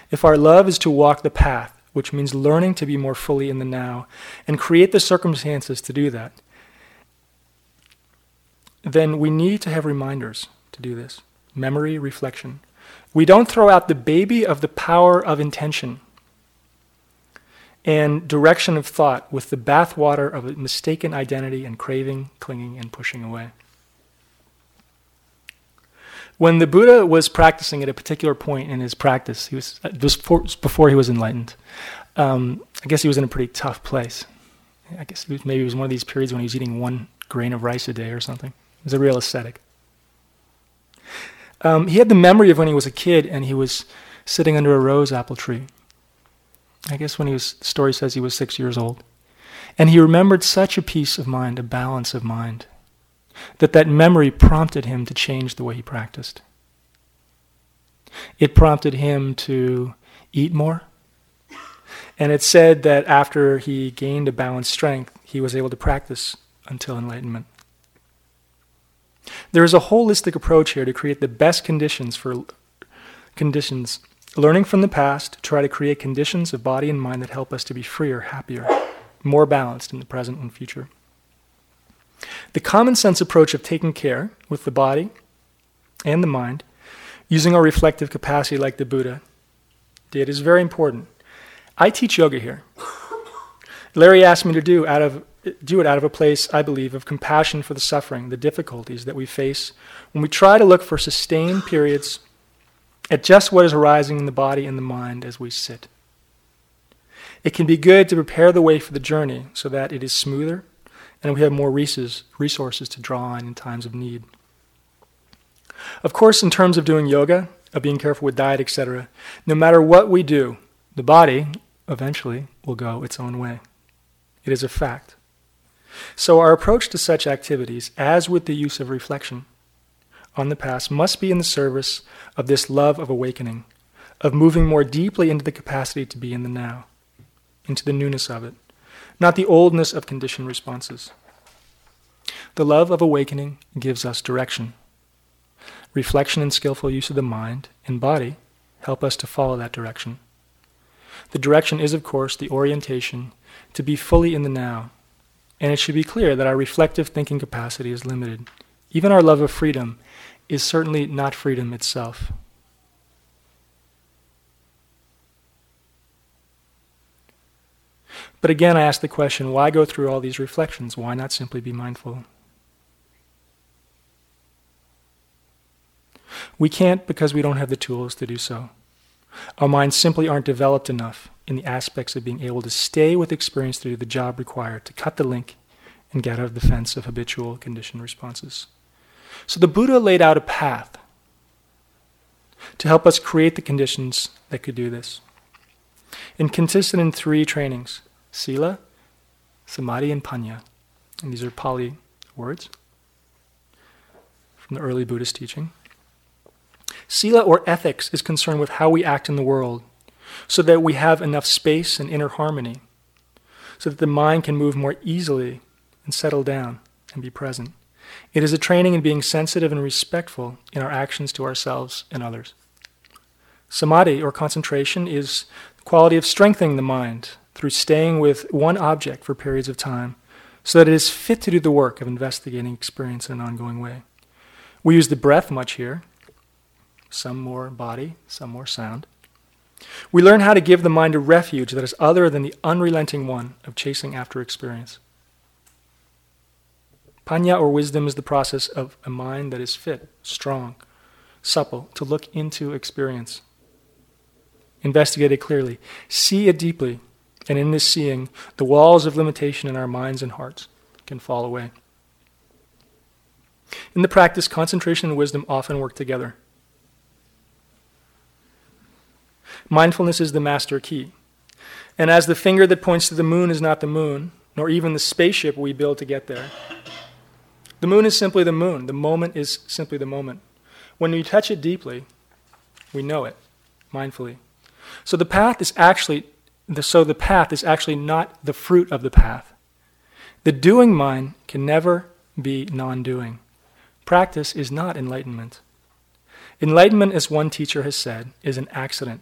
If our love is to walk the path, which means learning to be more fully in the now and create the circumstances to do that, then we need to have reminders to do this memory, reflection. We don't throw out the baby of the power of intention and direction of thought with the bathwater of a mistaken identity and craving, clinging, and pushing away. When the Buddha was practicing at a particular point in his practice, he was just before he was enlightened. Um, I guess he was in a pretty tough place. I guess was, maybe it was one of these periods when he was eating one grain of rice a day or something. He was a real ascetic. Um, he had the memory of when he was a kid and he was sitting under a rose apple tree. I guess when he was, the story says he was six years old. And he remembered such a peace of mind, a balance of mind, that that memory prompted him to change the way he practiced. It prompted him to eat more. And it said that after he gained a balanced strength, he was able to practice until enlightenment. There is a holistic approach here to create the best conditions for conditions, learning from the past to try to create conditions of body and mind that help us to be freer, happier, more balanced in the present and future. The common sense approach of taking care with the body and the mind, using our reflective capacity like the Buddha did, is very important. I teach yoga here. Larry asked me to do out of do it out of a place, I believe, of compassion for the suffering, the difficulties that we face when we try to look for sustained periods at just what is arising in the body and the mind as we sit. It can be good to prepare the way for the journey so that it is smoother and we have more resources to draw on in times of need. Of course, in terms of doing yoga, of being careful with diet, etc., no matter what we do, the body eventually will go its own way. It is a fact. So, our approach to such activities, as with the use of reflection on the past, must be in the service of this love of awakening, of moving more deeply into the capacity to be in the now, into the newness of it, not the oldness of conditioned responses. The love of awakening gives us direction. Reflection and skillful use of the mind and body help us to follow that direction. The direction is, of course, the orientation to be fully in the now and it should be clear that our reflective thinking capacity is limited. Even our love of freedom is certainly not freedom itself. But again, I ask the question why go through all these reflections? Why not simply be mindful? We can't because we don't have the tools to do so. Our minds simply aren't developed enough in the aspects of being able to stay with experience to do the job required, to cut the link and get out of the fence of habitual conditioned responses. So the Buddha laid out a path to help us create the conditions that could do this. And consisted in three trainings Sila, Samadhi, and Panya. And these are Pali words from the early Buddhist teaching. Sila or ethics is concerned with how we act in the world so that we have enough space and inner harmony, so that the mind can move more easily and settle down and be present. It is a training in being sensitive and respectful in our actions to ourselves and others. Samadhi, or concentration, is the quality of strengthening the mind through staying with one object for periods of time so that it is fit to do the work of investigating experience in an ongoing way. We use the breath much here, some more body, some more sound. We learn how to give the mind a refuge that is other than the unrelenting one of chasing after experience. Panya or wisdom is the process of a mind that is fit, strong, supple, to look into experience. Investigate it clearly, see it deeply, and in this seeing, the walls of limitation in our minds and hearts can fall away. In the practice, concentration and wisdom often work together. Mindfulness is the master key. And as the finger that points to the moon is not the moon, nor even the spaceship we build to get there, the moon is simply the moon. The moment is simply the moment. When we touch it deeply, we know it mindfully. So the path is actually the, so the path is actually not the fruit of the path. The doing mind can never be non-doing. Practice is not enlightenment. Enlightenment, as one teacher has said, is an accident.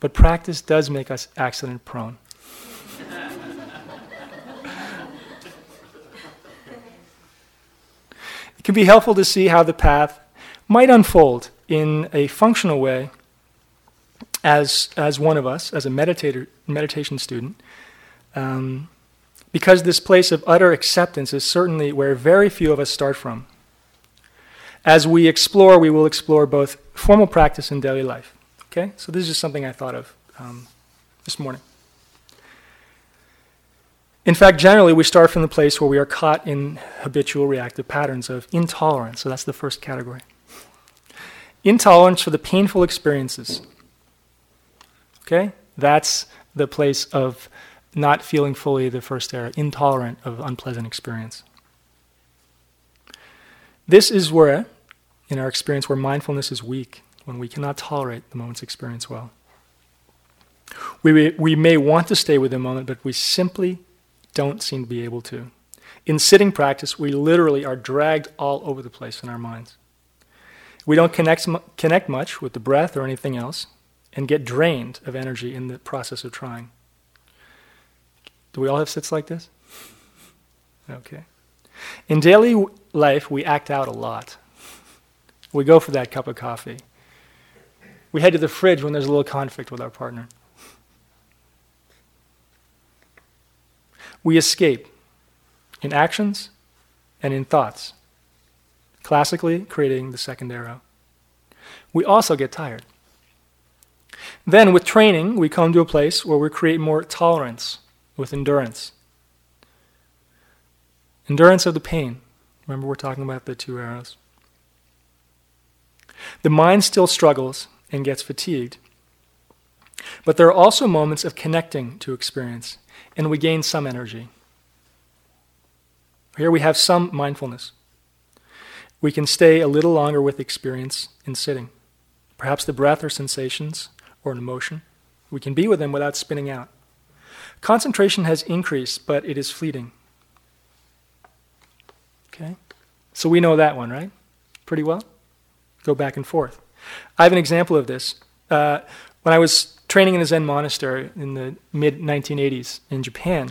But practice does make us accident prone. it can be helpful to see how the path might unfold in a functional way as, as one of us, as a meditator, meditation student, um, because this place of utter acceptance is certainly where very few of us start from. As we explore, we will explore both formal practice and daily life. Okay? So this is just something I thought of um, this morning. In fact, generally, we start from the place where we are caught in habitual reactive patterns of intolerance. So that's the first category. Intolerance for the painful experiences. Okay? That's the place of not feeling fully the first error, intolerant of unpleasant experience. This is where, in our experience, where mindfulness is weak when we cannot tolerate the moment's experience well. We, we may want to stay with the moment, but we simply don't seem to be able to. In sitting practice, we literally are dragged all over the place in our minds. We don't connect, connect much with the breath or anything else and get drained of energy in the process of trying. Do we all have sits like this? Okay. In daily life, we act out a lot. We go for that cup of coffee. We head to the fridge when there's a little conflict with our partner. We escape in actions and in thoughts, classically creating the second arrow. We also get tired. Then, with training, we come to a place where we create more tolerance with endurance. Endurance of the pain. Remember, we're talking about the two arrows. The mind still struggles and gets fatigued. But there are also moments of connecting to experience, and we gain some energy. Here we have some mindfulness. We can stay a little longer with experience in sitting. Perhaps the breath or sensations or an emotion. We can be with them without spinning out. Concentration has increased, but it is fleeting. Okay? So we know that one, right? Pretty well? Go back and forth. I have an example of this. Uh, when I was training in a Zen monastery in the mid 1980s in Japan,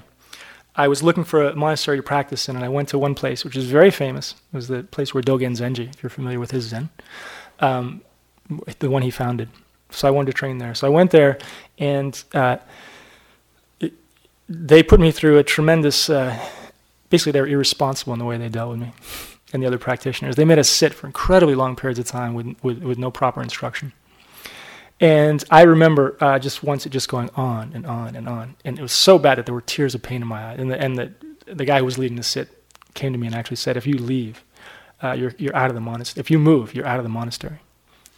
I was looking for a monastery to practice in, and I went to one place which is very famous. It was the place where Dogen Zenji, if you're familiar with his Zen, um, the one he founded. So I wanted to train there. So I went there, and uh, it, they put me through a tremendous. Uh, basically, they were irresponsible in the way they dealt with me and the other practitioners. They made us sit for incredibly long periods of time with, with, with no proper instruction. And I remember uh, just once it just going on and on and on. And it was so bad that there were tears of pain in my eyes. And the, and the, the guy who was leading the sit came to me and actually said, if you leave, uh, you're, you're out of the monastery. If you move, you're out of the monastery.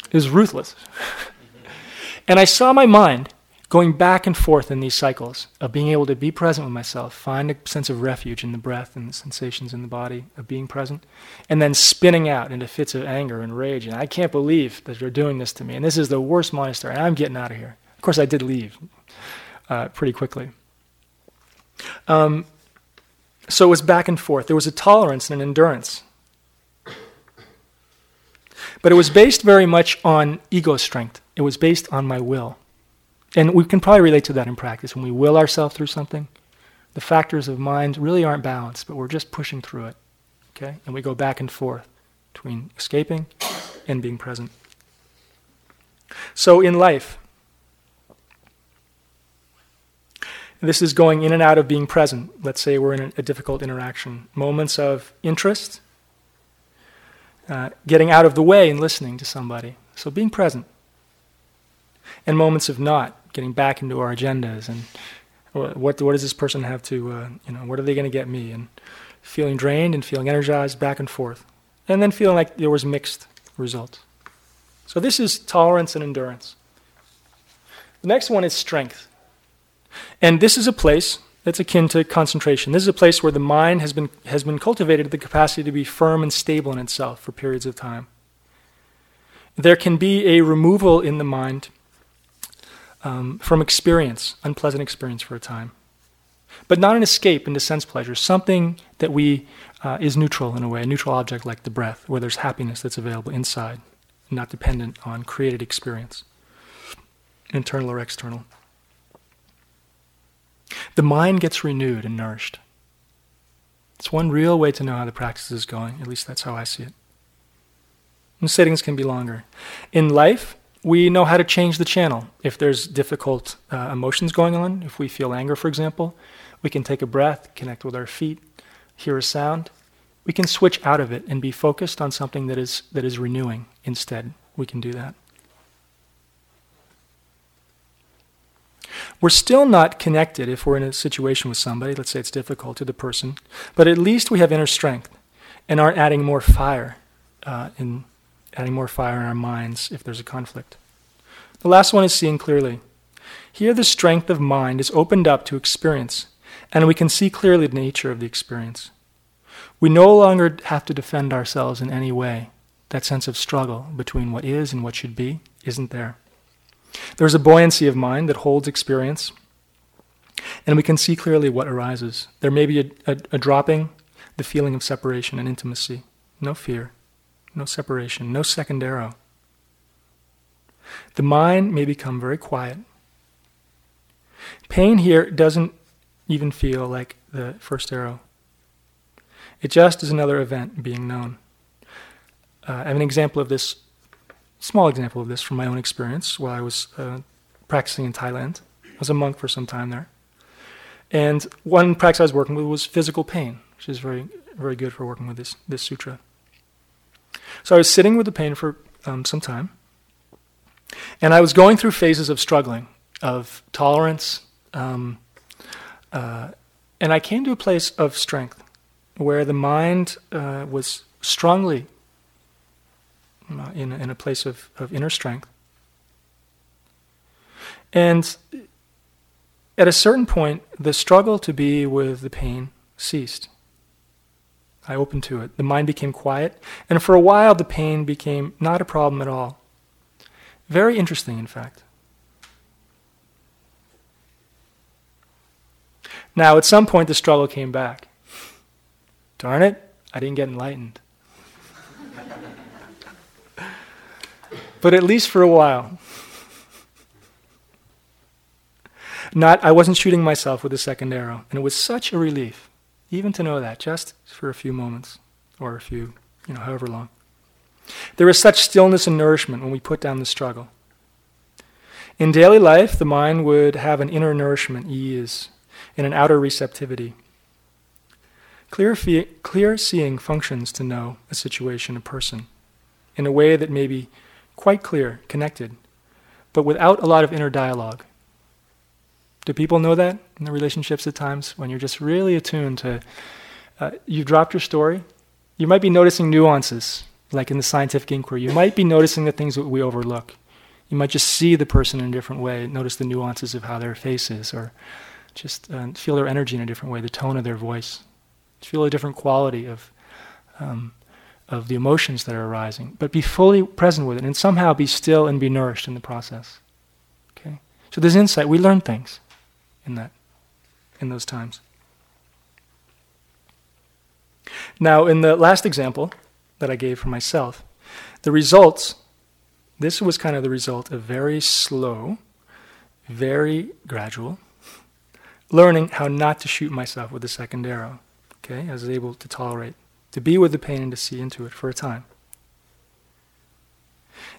It was ruthless. and I saw my mind going back and forth in these cycles of being able to be present with myself, find a sense of refuge in the breath and the sensations in the body of being present, and then spinning out into fits of anger and rage. And I can't believe that you're doing this to me. And this is the worst monastery. I'm getting out of here. Of course, I did leave uh, pretty quickly. Um, so it was back and forth. There was a tolerance and an endurance. But it was based very much on ego strength. It was based on my will. And we can probably relate to that in practice. When we will ourselves through something, the factors of mind really aren't balanced, but we're just pushing through it. Okay? And we go back and forth between escaping and being present. So in life, this is going in and out of being present. Let's say we're in a, difficult interaction. Moments of interest, uh, getting out of the way and listening to somebody. So being present. And moments of not, getting back into our agendas and what what does this person have to uh, you know what are they going to get me? And feeling drained and feeling energized back and forth. And then feeling like there was mixed results. So this is tolerance and endurance. The next one is strength. And this is a place that's akin to concentration. This is a place where the mind has been, has been cultivated the capacity to be firm and stable in itself for periods of time. There can be a removal in the mind um, from experience, unpleasant experience for a time. But not an escape into sense pleasure, something that we uh, is neutral in a way, a neutral object like the breath, where there's happiness that's available inside, not dependent on created experience, internal or external. The mind gets renewed and nourished. It's one real way to know how the practice is going, at least that's how I see it. And sittings can be longer. In life, we know how to change the channel. If there's difficult uh, emotions going on, if we feel anger, for example, we can take a breath, connect with our feet, hear a sound. We can switch out of it and be focused on something that is, that is renewing instead. We can do that. We're still not connected if we're in a situation with somebody, let's say it's difficult to the person, but at least we have inner strength and aren't adding more fire uh, in adding more fire in our minds if there's a conflict. The last one is seeing clearly. Here, the strength of mind is opened up to experience, and we can see clearly the nature of the experience. We no longer have to defend ourselves in any way. That sense of struggle between what is and what should be isn't there. There's a buoyancy of mind that holds experience, and we can see clearly what arises. There may be a, a, a dropping, the feeling of separation and intimacy, no fear no separation, no second arrow. The mind may become very quiet. Pain here doesn't even feel like the first arrow. It just is another event being known. Uh, I have an example of this, small example of this from my own experience while I was uh, practicing in Thailand. I was a monk for some time there. And one practice I was working with was physical pain, which is very, very good for working with this, this sutra. So I was sitting with the pain for um, some time, and I was going through phases of struggling, of tolerance, um, uh, and I came to a place of strength where the mind uh, was strongly uh, in, in a place of, of inner strength. And at a certain point, the struggle to be with the pain ceased. I opened to it. The mind became quiet, and for a while the pain became not a problem at all. Very interesting, in fact. Now, at some point, the struggle came back. Darn it, I didn't get enlightened. But at least for a while. Not, I wasn't shooting myself with a second arrow, and it was such a relief. Even to know that, just for a few moments, or a few, you know, however long. There is such stillness and nourishment when we put down the struggle. In daily life, the mind would have an inner nourishment, ease, and an outer receptivity. Clear, fee- clear seeing functions to know a situation, a person, in a way that may be quite clear, connected, but without a lot of inner dialogue. Do people know that in the relationships at times when you're just really attuned to, uh, you've dropped your story? You might be noticing nuances, like in the scientific inquiry. You might be noticing the things that we overlook. You might just see the person in a different way, notice the nuances of how their face is, or just uh, feel their energy in a different way, the tone of their voice, feel a different quality of, um, of the emotions that are arising. But be fully present with it and somehow be still and be nourished in the process. Okay? So there's insight. We learn things in that in those times. Now, in the last example that I gave for myself, the results, this was kind of the result of very slow, very gradual learning how not to shoot myself with the second arrow. Okay, I was able to tolerate, to be with the pain and to see into it for a time.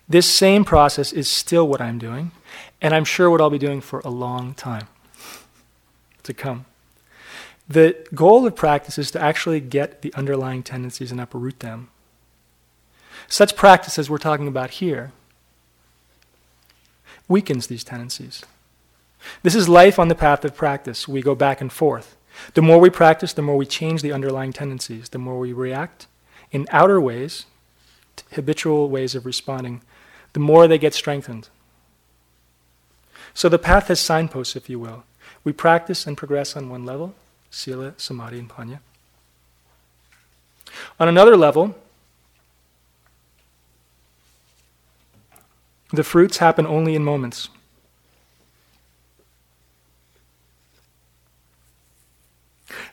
This same process is still what I'm doing, and I'm sure what I'll be doing for a long time to come. The goal of practice is to actually get the underlying tendencies and uproot them. Such practice as we're talking about here weakens these tendencies. This is life on the path of practice. We go back and forth. The more we practice, the more we change the underlying tendencies, the more we react in outer ways, habitual ways of responding, the more they get strengthened. So the path has signposts, if you will. We practice and progress on one level, sila, samadhi, and panya. On another level, the fruits happen only in moments.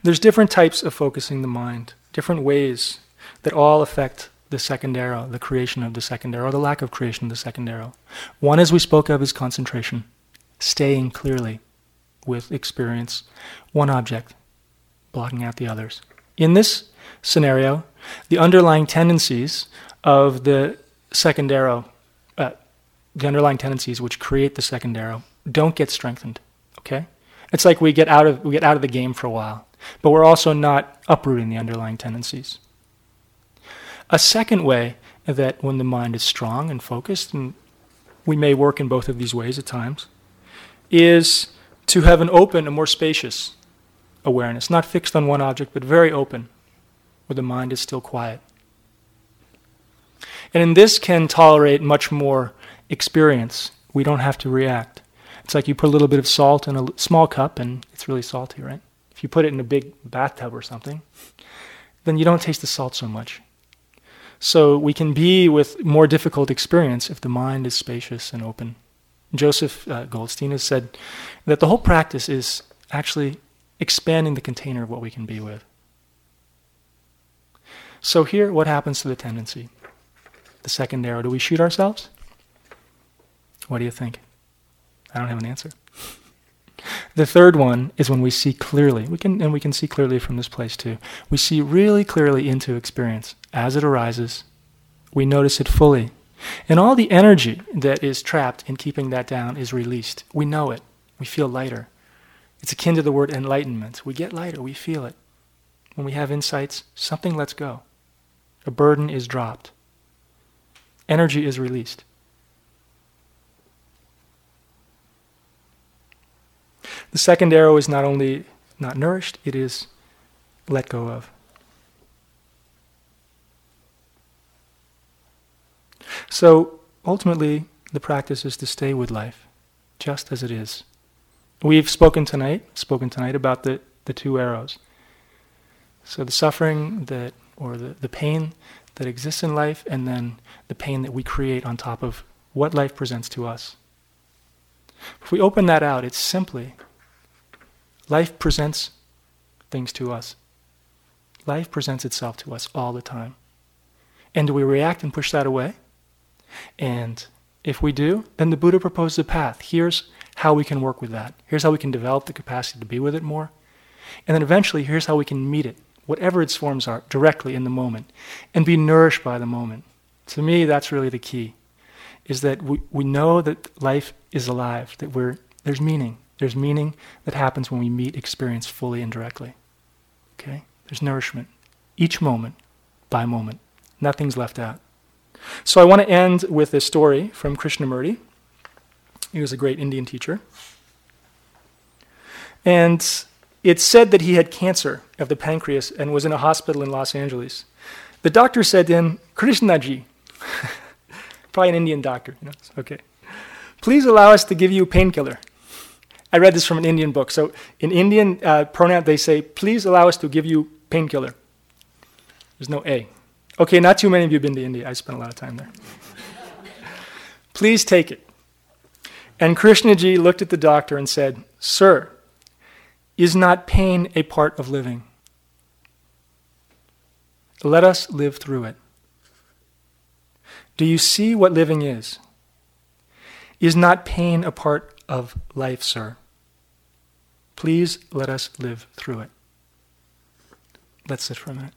There's different types of focusing the mind, different ways that all affect the second arrow, the creation of the second arrow, or the lack of creation of the second arrow. One, as we spoke of, is concentration, staying clearly with experience, one object, blocking out the others. In this scenario, the underlying tendencies of the second arrow, uh, the underlying tendencies which create the second arrow, don't get strengthened. Okay, it's like we get out of we get out of the game for a while, but we're also not uprooting the underlying tendencies. A second way that when the mind is strong and focused, and we may work in both of these ways at times, is to have an open, a more spacious awareness, not fixed on one object, but very open, where the mind is still quiet. And in this can tolerate much more experience. We don't have to react. It's like you put a little bit of salt in a small cup and it's really salty, right? If you put it in a big bathtub or something, then you don't taste the salt so much. So we can be with more difficult experience if the mind is spacious and open. Joseph uh, Goldstein has said that the whole practice is actually expanding the container of what we can be with. So here, what happens to the tendency? The second arrow. Do we shoot ourselves? What do you think? I don't have an answer. The third one is when we see clearly. We can, and we can see clearly from this place too. We see really clearly into experience as it arises. We notice it fully. And all the energy that is trapped in keeping that down is released. We know it. We feel lighter. It's akin to the word enlightenment. We get lighter. We feel it. When we have insights, something lets go. A burden is dropped. Energy is released. The second arrow is not only not nourished, it is let go of. So ultimately, the practice is to stay with life, just as it is. We've spoken tonight, spoken tonight about the, the two arrows. So the suffering that or the, the pain that exists in life and then the pain that we create on top of what life presents to us. If we open that out, it's simply Life presents things to us. Life presents itself to us all the time. And do we react and push that away? And if we do, then the Buddha proposes a path. Here's how we can work with that. Here's how we can develop the capacity to be with it more. And then eventually, here's how we can meet it, whatever its forms are, directly in the moment, and be nourished by the moment. To me, that's really the key, is that we, we know that life is alive, that we're, there's meaning, there's meaning that happens when we meet experience fully and directly. Okay? There's nourishment. Each moment, by moment. Nothing's left out. So I want to end with a story from Krishnamurti. He was a great Indian teacher. And it's said that he had cancer of the pancreas and was in a hospital in Los Angeles. The doctor said to him, Krishnaji, probably an Indian doctor, you know, okay, please allow us to give you a painkiller. I read this from an Indian book. So in Indian uh, pronoun, they say, please allow us to give you painkiller. There's no A. Okay, not too many of you have been to India. I spent a lot of time there. please take it. And Krishnaji looked at the doctor and said, Sir, is not pain a part of living? Let us live through it. Do you see what living is? Is not pain a part of life, sir. Please let us live through it. Let's sit for a minute.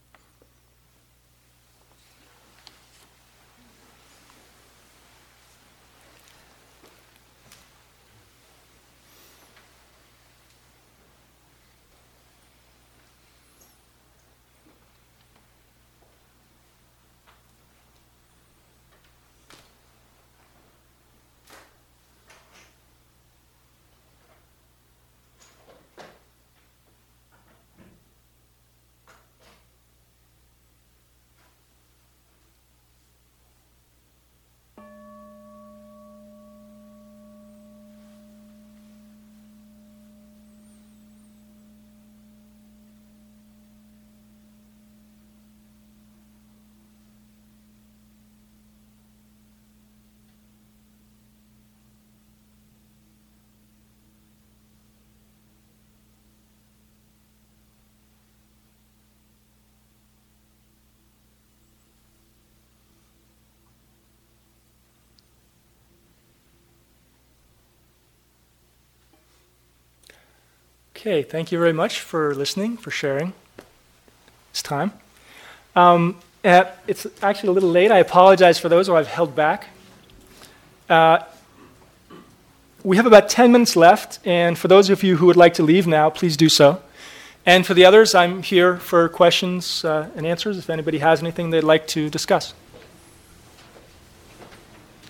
Okay, thank you very much for listening, for sharing. It's time. Um, uh, it's actually a little late. I apologize for those who I've held back. Uh, we have about 10 minutes left, and for those of you who would like to leave now, please do so. And for the others, I'm here for questions uh, and answers if anybody has anything they'd like to discuss.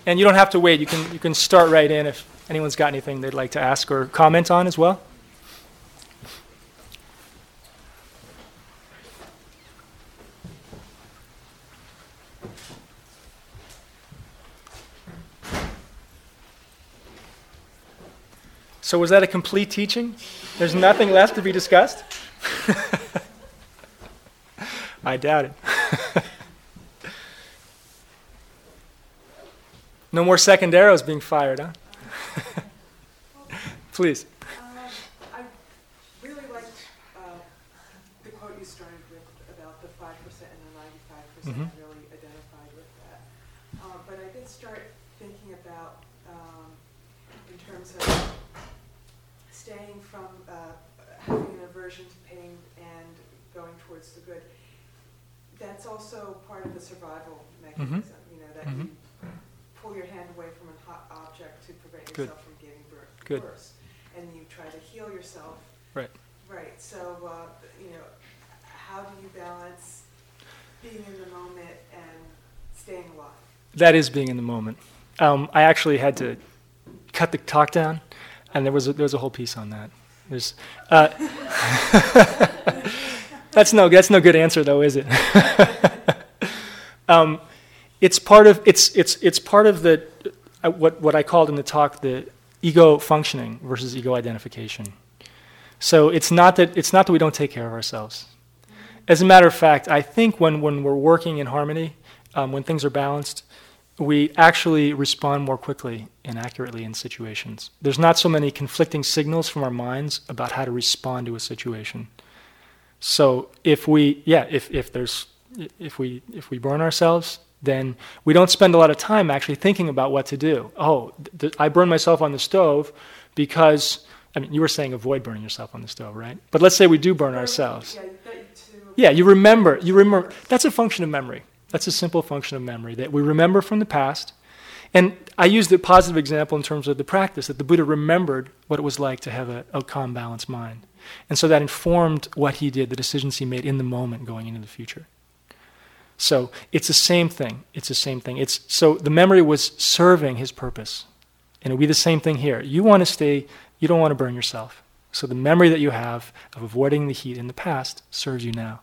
And you don't have to wait, you can, you can start right in if anyone's got anything they'd like to ask or comment on as well. So, was that a complete teaching? There's nothing left to be discussed? I doubt it. no more second arrows being fired, huh? Please. Um, I really liked uh, the quote you started with about the 5% and the 95%. Mhm. I really identified with that. Uh, but I did start thinking about, um, in terms of staying from uh, having an aversion to pain and going towards the good. That's also part of the survival mechanism, you know, that you pull your hand away from a hot object to prevent Good. yourself from getting bur- Good. worse. And you try to heal yourself Right. Right, so, uh, you know, how do you balance being in the moment and staying alive? That is being in the moment. Um, I actually had to cut the talk down, and there was a, there was a whole piece on that. There's, uh, that's no that's no good answer though, is it? um, it's part of it's it's it's part of the uh, what what I called in the talk the ego functioning versus ego identification. So it's not that it's not that we don't take care of ourselves. As a matter of fact, I think when when we're working in harmony, um, when things are balanced, we actually respond more quickly and accurately in situations. There's not so many conflicting signals from our minds about how to respond to a situation. So if we, yeah, if, if there's, if we, if we burn ourselves, then we don't spend a lot of time actually thinking about what to do. Oh, th- I burned myself on the stove because, I mean, you were saying avoid burning yourself on the stove, right? But let's say we do burn ourselves. Yeah, that you to. Yeah, you remember. You remember. That's a function of memory. That's a simple function of memory that we remember from the past. And I used the positive example in terms of the practice that the Buddha remembered what it was like to have a, a calm, balanced mind. And so that informed what he did, the decisions he made in the moment going into the future. So it's the same thing. It's the same thing. It's, so the memory was serving his purpose. And it'll be the same thing here. You want to stay, you don't want to burn yourself. So the memory that you have of avoiding the heat in the past serves you now.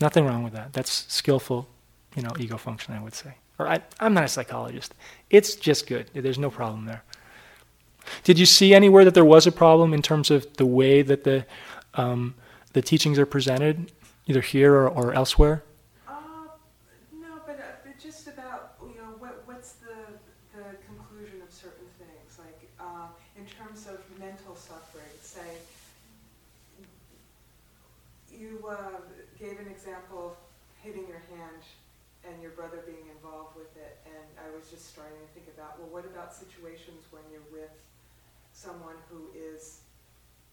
Nothing wrong with that. That's skillful, you know, ego function, I would say. Or I, I'm not a psychologist. It's just good. There's no problem there. Did you see anywhere that there was a problem in terms of the way that the um, the teachings are presented, either here or, or elsewhere? Uh, no, but, uh, but just about, you know, what, what's the, the conclusion of certain things? Like, uh, in terms of mental suffering, say, you uh, gave an example of hitting your hand and your brother being involved with it, and I was just starting to think about, well, what about situations when you're with someone who is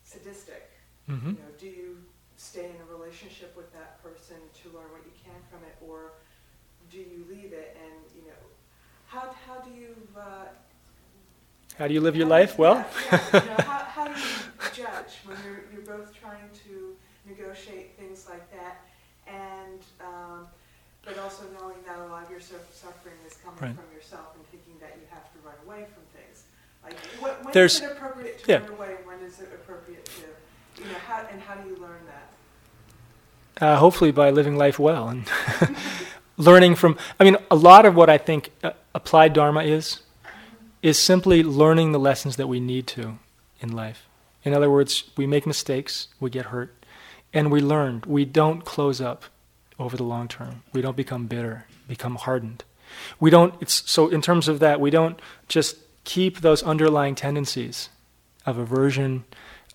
sadistic? Mm-hmm. You know, do you stay in a relationship with that person to learn what you can from it, or do you leave it? And you know, how how do you uh, How do you live your life? Well, yeah, yeah, you know, how, how do you judge when you're you're both trying to negotiate things like that, and um, but also knowing that a lot of your suffering is coming Right. from yourself and thinking that you have to run away from things. Like, what, when There's- is it appropriate to yeah. run away? When is it appropriate to, you know, how and how do you learn that? uh, hopefully by living life well and learning from. I mean, a lot of what I think uh, applied dharma is is simply learning the lessons that we need to in life. In other words, we make mistakes, we get hurt, and we learn. We don't close up over the long term. We don't become bitter, become hardened. We don't. It's so in terms of that, we don't just keep those underlying tendencies of aversion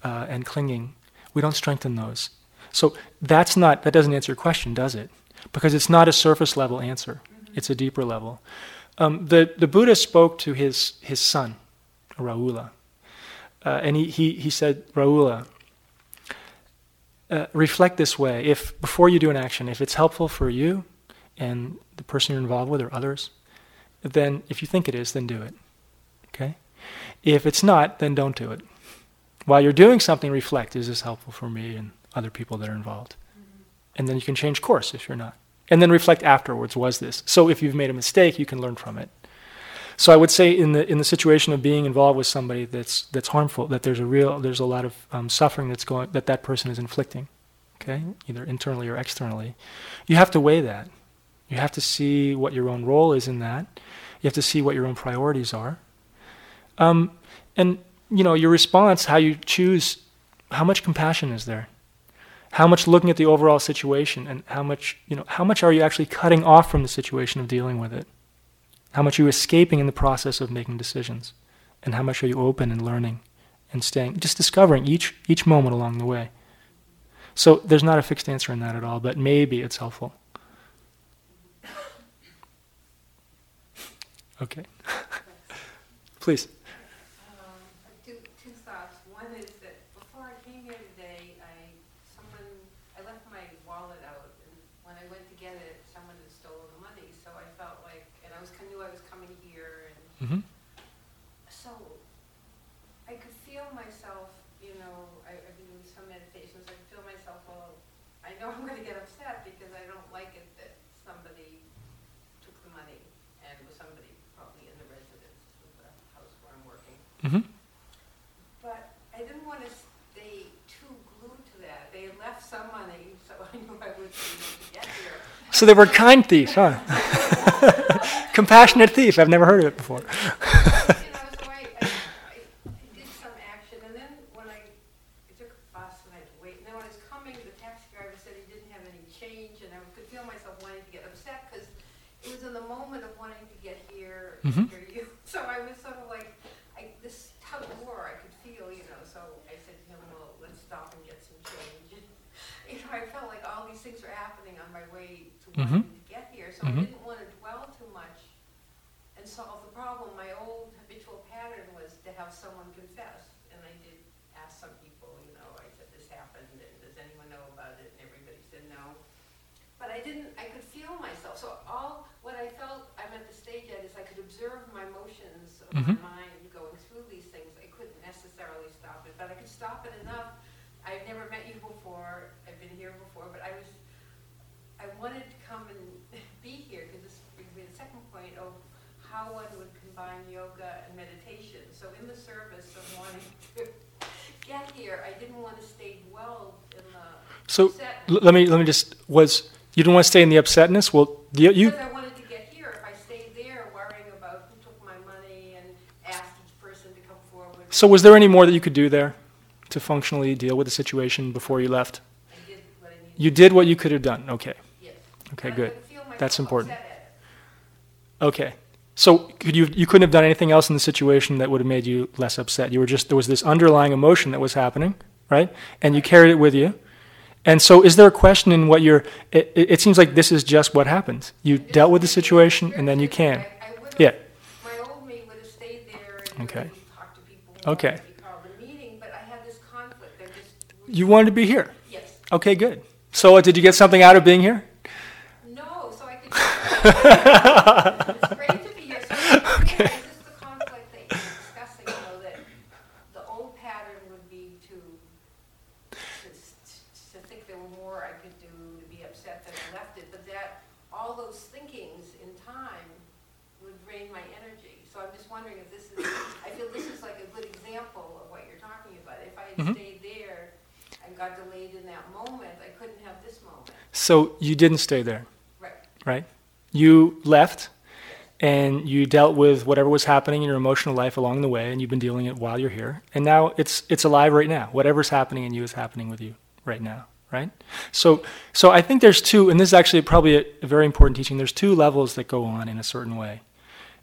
uh, and clinging. We don't strengthen those. So that's not that doesn't answer your question, does it? Because it's not a surface level answer. It's a deeper level. Um, the the Buddha spoke to his his son, Rahula, uh, and he, he he said, Rahula, uh, reflect this way. If before you do an action, if it's helpful for you and the person you're involved with or others, then if you think it is, then do it. Okay? If it's not, then don't do it. While you're doing something, reflect is this helpful for me and other people that are involved? And then you can change course if you're not. And then reflect afterwards was this? So if you've made a mistake, you can learn from it. So I would say in the in the situation of being involved with somebody that's that's harmful, that there's a real there's a lot of um, suffering that's going that that person is inflicting, okay, either internally or externally. You have to weigh that. You have to see what your own role is in that. You have to see what your own priorities are. Um, and you know your response, how you choose, how much compassion is there? How much looking at the overall situation, and how much you know how much are you actually cutting off from the situation of dealing with it? How much are you escaping in the process of making decisions? And how much are you open and learning and staying, just discovering each, each moment along the way? So there's not a fixed answer in that at all, but maybe it's helpful. Okay. Please. Mm-hmm. So I could feel myself, you know, I, I've been doing some meditations, I feel myself, well, I know I'm going to get upset because I don't like it that somebody took the money and it was somebody probably in the residence of the house where I'm working. Mm-hmm. But I didn't want to stay too glued to that. They had left some money, so I knew I would be able to get here. So they were kind thieves, huh? Compassionate thief. I've never heard of it before. Mm-hmm. You. So I was sort of like, I, this tug of war I could feel, you know. So I said to him, well, let's stop and get some change. And, you know, I felt like all these things were happening on my way to mm-hmm. to get here. So mm-hmm. I didn't want to dwell too much and solve the problem. My old habitual pattern was to have someone confess. And I did ask some people, you know, I said, this happened, and does anyone know about it? And everybody said no. But I didn't, I could feel myself. So all what I felt I'm at the stage at is I could observe my motions of mm-hmm. my mind going through these things. I couldn't necessarily stop it, but I could stop it enough. I've never met you before. I've been here before, but I was I wanted to come and be here because this brings me to the second point of how one would combine yoga. So in the service of wanting to get here, I didn't want to stay well in the. So l- let me let me just was you didn't want to stay in the upsetness. Well, you. you because I wanted to get here. If I stayed there worrying about who took my money and asked each person to come forward, So, was there any more that you could do there to functionally deal with the situation before you left? Did you did what you could have done. Okay. Yes. Okay, good. That's important. Okay. So could you you couldn't have done anything else in the situation that would have made you less upset. You were just there was this underlying emotion that was happening, right? And you carried it with you. And so is there a question in what you're it, it seems like this is just what happened. You dealt with the situation and then you can. Yeah. My old me would have stayed there okay. Okay. You wanted to be here? Yes. Okay, good. So, uh, did you get something out of being here? No, so I could. So you didn't stay there. Right. Right? You left and you dealt with whatever was happening in your emotional life along the way and you've been dealing it while you're here. And now it's it's alive right now. Whatever's happening in you is happening with you right now, right? So so I think there's two and this is actually probably a, a very important teaching. There's two levels that go on in a certain way.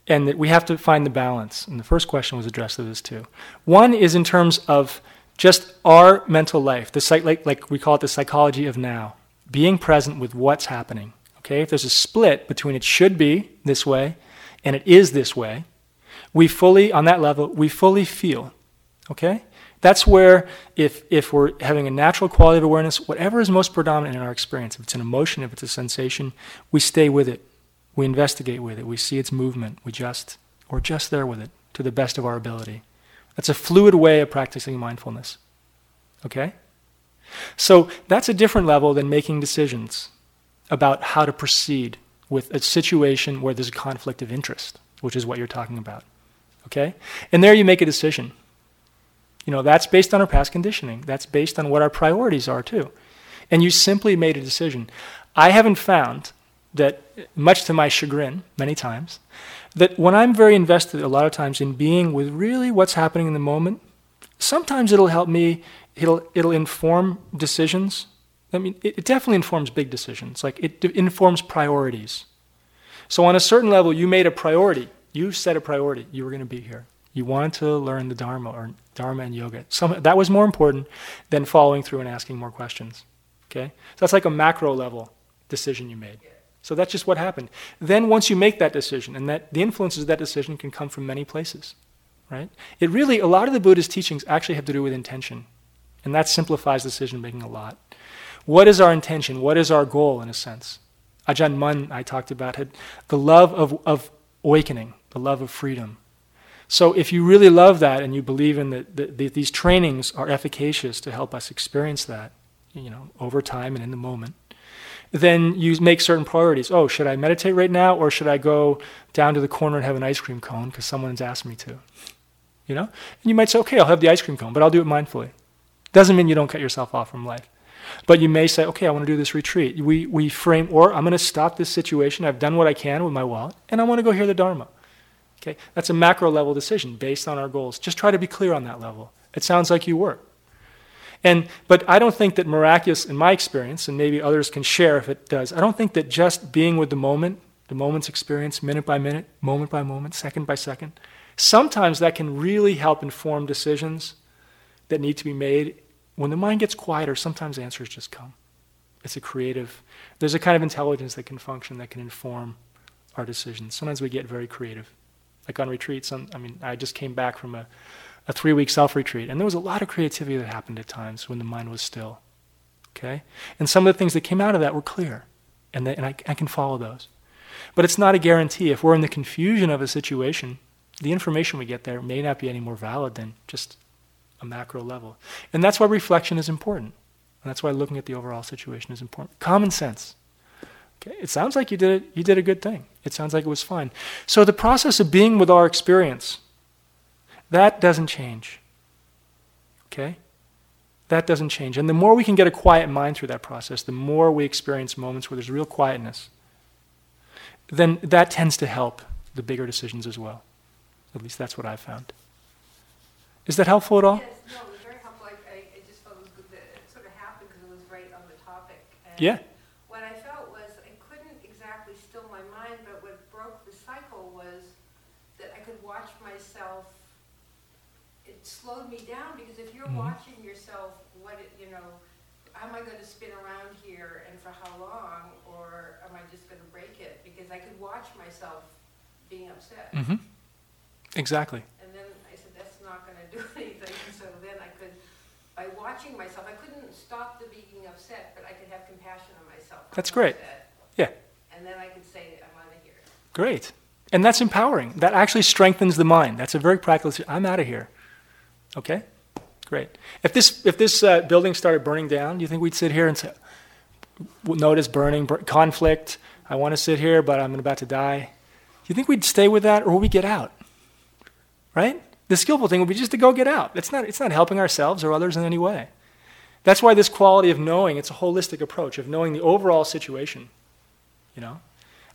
And that we have to find the balance. And the first question was addressed to this too. One is in terms of just our mental life, the psych, like, like we call it the psychology of now being present with what's happening. Okay, if there's a split between it should be this way and it is this way, we fully, on that level, we fully feel Okay? That's where, if, if we're having a natural quality of awareness, whatever is most predominant in our experience, if it's an emotion, if it's a sensation, we stay with it. We investigate with it. We see its movement. We just, we're just there with it to the best of our ability. That's a fluid way of practicing mindfulness. Okay? So that's a different level than making decisions about how to proceed with a situation where there's a conflict of interest, which is what you're talking about. Okay? And there you make a decision. You know, that's based on our past conditioning. That's based on what our priorities are, too. And you simply made a decision. I haven't found that, much to my chagrin, many times, that when I'm very invested a lot of times in being with really what's happening in the moment, sometimes it'll help me, it'll, it'll inform decisions. I mean, it, it definitely informs big decisions. Like, it informs priorities. So, on a certain level, you made a priority. You set a priority. You were going to be here. You wanted to learn the Dharma or Dharma and yoga. Some, that was more important than following through and asking more questions. Okay? So that's like a macro level decision you made. So that's just what happened. Then once you make that decision, and that the influences of that decision can come from many places, right? It really, a lot of the Buddha's teachings actually have to do with intention. And that simplifies decision making a lot. What is our intention? What is our goal, in a sense? Ajahn Mun, I talked about, had the love of, of awakening, the love of freedom, so if you really love that and you believe in that the, these trainings are efficacious to help us experience that, you know, over time and in the moment, then you make certain priorities. Oh, should I meditate right now or should I go down to the corner and have an ice cream cone because someone's asked me to? You know? And you might say, okay, I'll have the ice cream cone, but I'll do it mindfully. Doesn't mean you don't cut yourself off from life. But you may say, okay, I want to do this retreat. We, we frame, or I'm going to stop this situation. I've done what I can with my wallet, and I want to go hear the Dharma. Okay? That's a macro level decision based on our goals. Just try to be clear on that level. It sounds like you were. And, but I don't think that miraculous, in my experience, and maybe others can share if it does, I don't think that just being with the moment, the moment's experience, minute by minute, moment by moment, second by second, sometimes that can really help inform decisions that need to be made. When the mind gets quieter, sometimes answers just come. It's a creative, there's a kind of intelligence that can function, that can inform our decisions. Sometimes we get very creative like on retreats. I mean, I just came back from a, a three week self retreat, and there was a lot of creativity that happened at times when the mind was still. Okay? And some of the things that came out of that were clear, and, they, and I, I can follow those. But it's not a guarantee. If we're in the confusion of a situation, the information we get there may not be any more valid than just a macro level. And that's why reflection is important. And that's why looking at the overall situation is important. Common sense. Okay, it sounds like you did it, you did a good thing. It sounds like it was fine. So the process of being with our experience, that doesn't change. Okay? That doesn't change. And the more we can get a quiet mind through that process, the more we experience moments where there's real quietness, then that tends to help the bigger decisions as well. At least that's what I've found. Is that helpful at all? Yes, no, it was very helpful. I, I, I just felt it was good that it sort of happened because it was right on the topic. And Yeah. What I felt was I couldn't exactly still my mind, but what broke the cycle was that I could watch myself. It slowed me down because if you're Mhm. watching yourself, what it, you know, am I going to spin around here and for how long, or am I just going to break it? Because I could watch myself being upset. Mm-hmm. Exactly. And then I said, that's gonna do anything, so then I could, by watching myself, I couldn't stop the being upset, but I could have compassion on myself. That's great. upset. Yeah. And then I could say, I'm out of here. Great. And that's empowering. That actually strengthens the mind. That's a very practical. I'm out of here. Okay? Great. If this, if this uh, building started burning down, do you think we'd sit here and say, notice burning, bur- conflict? I want to sit here, but I'm about to die. Do you think we'd stay with that or would we get out? Right? The skillful thing would be just to go get out. It's not, it's not helping ourselves or others in any way. That's why this quality of knowing, it's a holistic approach of knowing the overall situation, you know,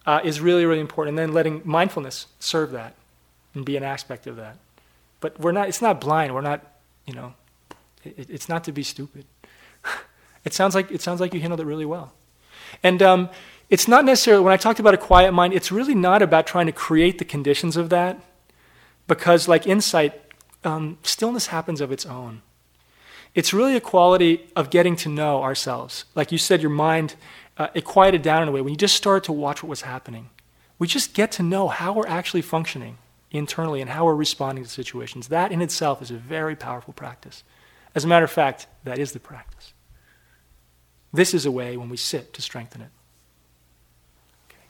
uh, is really, really important. And then letting mindfulness serve that and be an aspect of that. But we're not, it's not blind. We're not, you know, it, it's not to be stupid. it, sounds like, it sounds like you handled it really well. And um, it's not necessarily, when I talked about a quiet mind, it's really not about trying to create the conditions of that. Because, like insight, um, stillness happens of its own. It's really a quality of getting to know ourselves. Like you said, your mind, uh, it quieted down in a way. When you just started to watch what was happening, we just get to know how we're actually functioning internally and how we're responding to situations. That in itself is a very powerful practice. As a matter of fact, that is the practice. This is a way when we sit to strengthen it. Okay.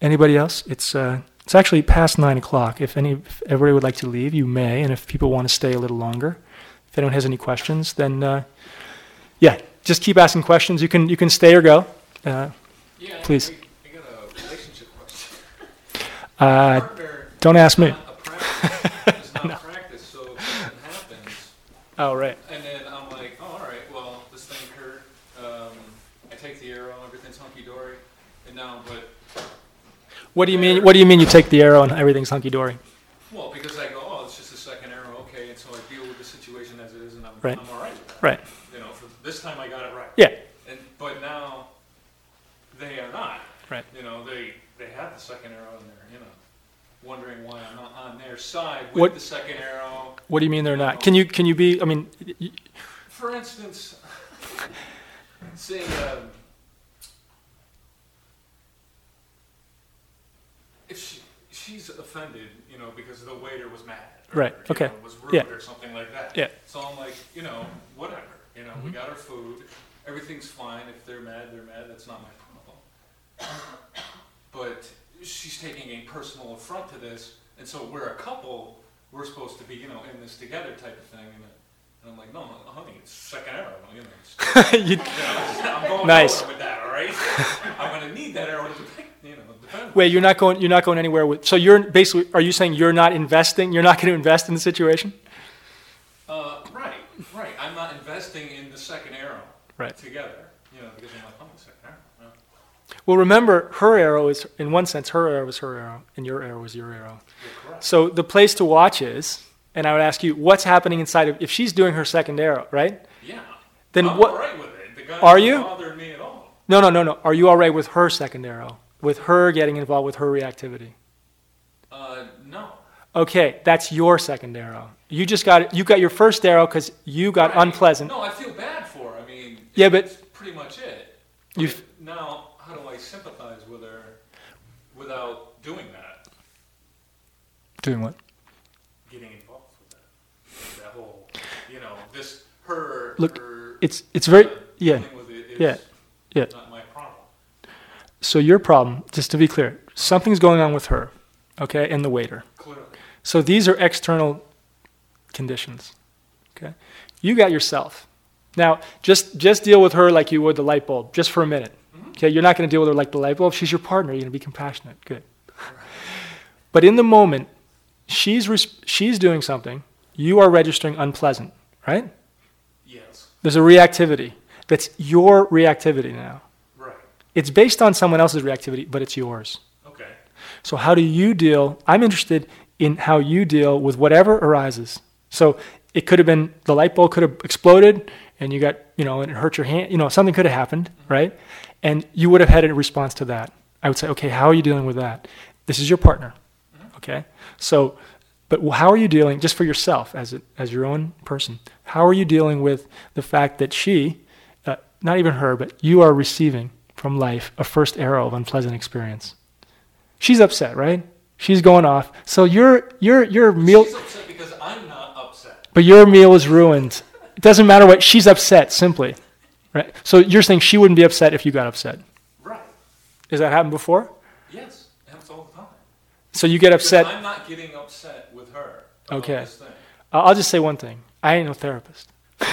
Anybody else? It's, uh, it's actually past nine o'clock. If, any, if everybody would like to leave, you may, and if people want to stay a little longer, if anyone has any questions, then uh, yeah, just keep asking questions. You can, you can stay or go. Uh, Yeah, Please. I, got a relationship question. uh, Partner don't ask me. is not a practice, not practice, so if happens, Oh, right. and then I'm like, oh, all right, well, this thing occurred. Um, I take the arrow, everything's hunky dory, and now, but What do you mean? What do you mean? You take the arrow and everything's hunky dory? well, because I go, oh, it's just a second arrow, okay, and so I deal with the situation as it is, and I'm, Right. I'm all right with that. Right. You know, for this time I got it right. Yeah. And but now they are not. Right. You know, they they have the second arrow in there. You know, wondering why I'm not on their side with What- the second arrow. What do you mean they're not? Can you can you be? I mean, y- For instance, say um, if she, she's offended, you know, because the waiter was mad. or, Right, you okay, know, was rude yeah. or something like that. Yeah. So I'm like, you know, whatever. You know, Mm-hmm. we got our food. Everything's fine. If they're mad, they're mad. That's not my problem. But she's taking a personal affront to this, and so we're a couple. We're supposed to be, you know, in this together type of thing. And, and I'm like, no, no, honey, it's second arrow. You know, you, you know, I'm going Nice. with that. All right, I'm gonna need that arrow to, defend- you know, defend. wait, you're not going. You're not going anywhere with. So you're basically. Are you saying you're not investing? You're not going to invest in the situation? Uh, right, right. I'm not investing in the second arrow Right. together. You know, because I'm like, oh, the second arrow. Well, Well, remember, her arrow is, in one sense, her arrow is her arrow, and your arrow is your arrow. So the place to watch is, and I would ask you, what's happening inside of, if she's doing her second arrow, right? Yeah. Then I'm what- all right with it. The guy Are you? me at all. No, no, no, no. Are you all right with her second arrow? With her getting involved with her reactivity? Uh, no. Okay, that's your second arrow. You just got, you got your first arrow because you got Right. unpleasant. No, I feel bad for her. I mean, Yeah, but- pretty much it. You now, how do I sympathize with her without doing that? Doing what? Getting involved with that. That whole, you know, this her. Look, her, It's, it's very, uh, yeah. dealing with it is yeah, yeah. Not my problem. So your problem, just to be clear, something's going on with her, okay, and the waiter. Clearly. So these are external conditions. Okay? You got yourself. Now, just just deal with her like you would the light bulb, just for a minute. Mm-hmm. Okay, you're not going to deal with her like the light bulb. She's your partner. You're going to be compassionate. Good. But in the moment, she's res- she's doing something. You are registering unpleasant, right? Yes. There's a reactivity. That's your reactivity now. It's based on someone else's reactivity, but it's yours. Okay. So, how do you deal? I'm interested in how you deal with whatever arises. So, it could have been the light bulb could have exploded and you got, you know, and it hurt your hand. You know, something could have happened, right? And you would have had a response to that. I would say, okay, how are you dealing with that? This is your partner, okay? So, but how are you dealing, just for yourself as, a, as your own person, how are you dealing with the fact that she, uh, not even her, but you are receiving from life a first arrow of unpleasant experience? She's upset, right? She's going off. So your your your meal, She's upset because I'm not upset. but your meal is ruined. It doesn't matter what she's upset. Simply, right? So you're saying she wouldn't be upset if you got upset. Right. Has that happened before? Yes. It happens all the time. So you get Because upset. I'm not getting upset with her. Okay. Uh, I'll just say one thing. I ain't no therapist. but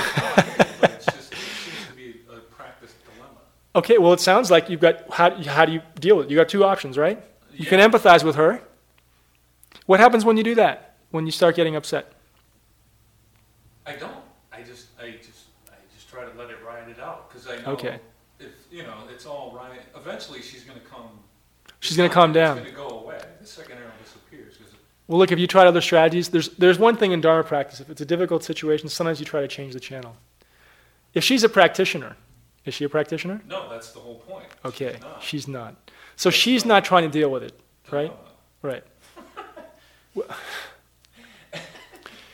it's just, it seems to be a practice dilemma. Okay, well, it sounds like you've got how, how do you deal with it? You got two options, right? You can empathize with her. What happens when you do that? When you start getting upset? I don't. I just, I just, I just try to let it ride it out because I know Okay. if you know it's all right. Eventually, she's going to come. She's gonna calm down. It's going to go away. The second arrow disappears Well, look, if you tried other strategies, there's, there's one thing in Dharma practice. If it's a difficult situation, sometimes you try to change the channel. If she's a practitioner, is she a practitioner? no, that's the whole point. Okay, She's not. she's not. So she's not trying to deal with it, right? No. Right.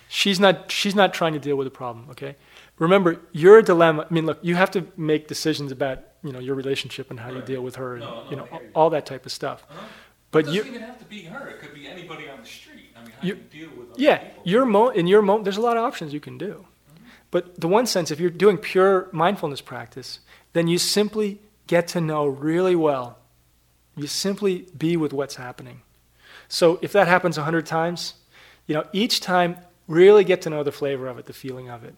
She's not. She's not trying to deal with the problem. Okay. Remember, your dilemma. I mean, look, you have to make decisions about you know your relationship and how you deal with her, and No, no, you know you. all that type of stuff. Uh-huh. But it you, doesn't even have to be her. It could be anybody on the street. I mean, how You- do you deal with other yeah, people? your mo in your mo there's a lot of options you can do. But the one sense, if you're doing pure mindfulness practice, then you simply get to know really well. You simply be with what's happening. So if that happens a hundred times, you know, each time really get to know the flavor of it, the feeling of it,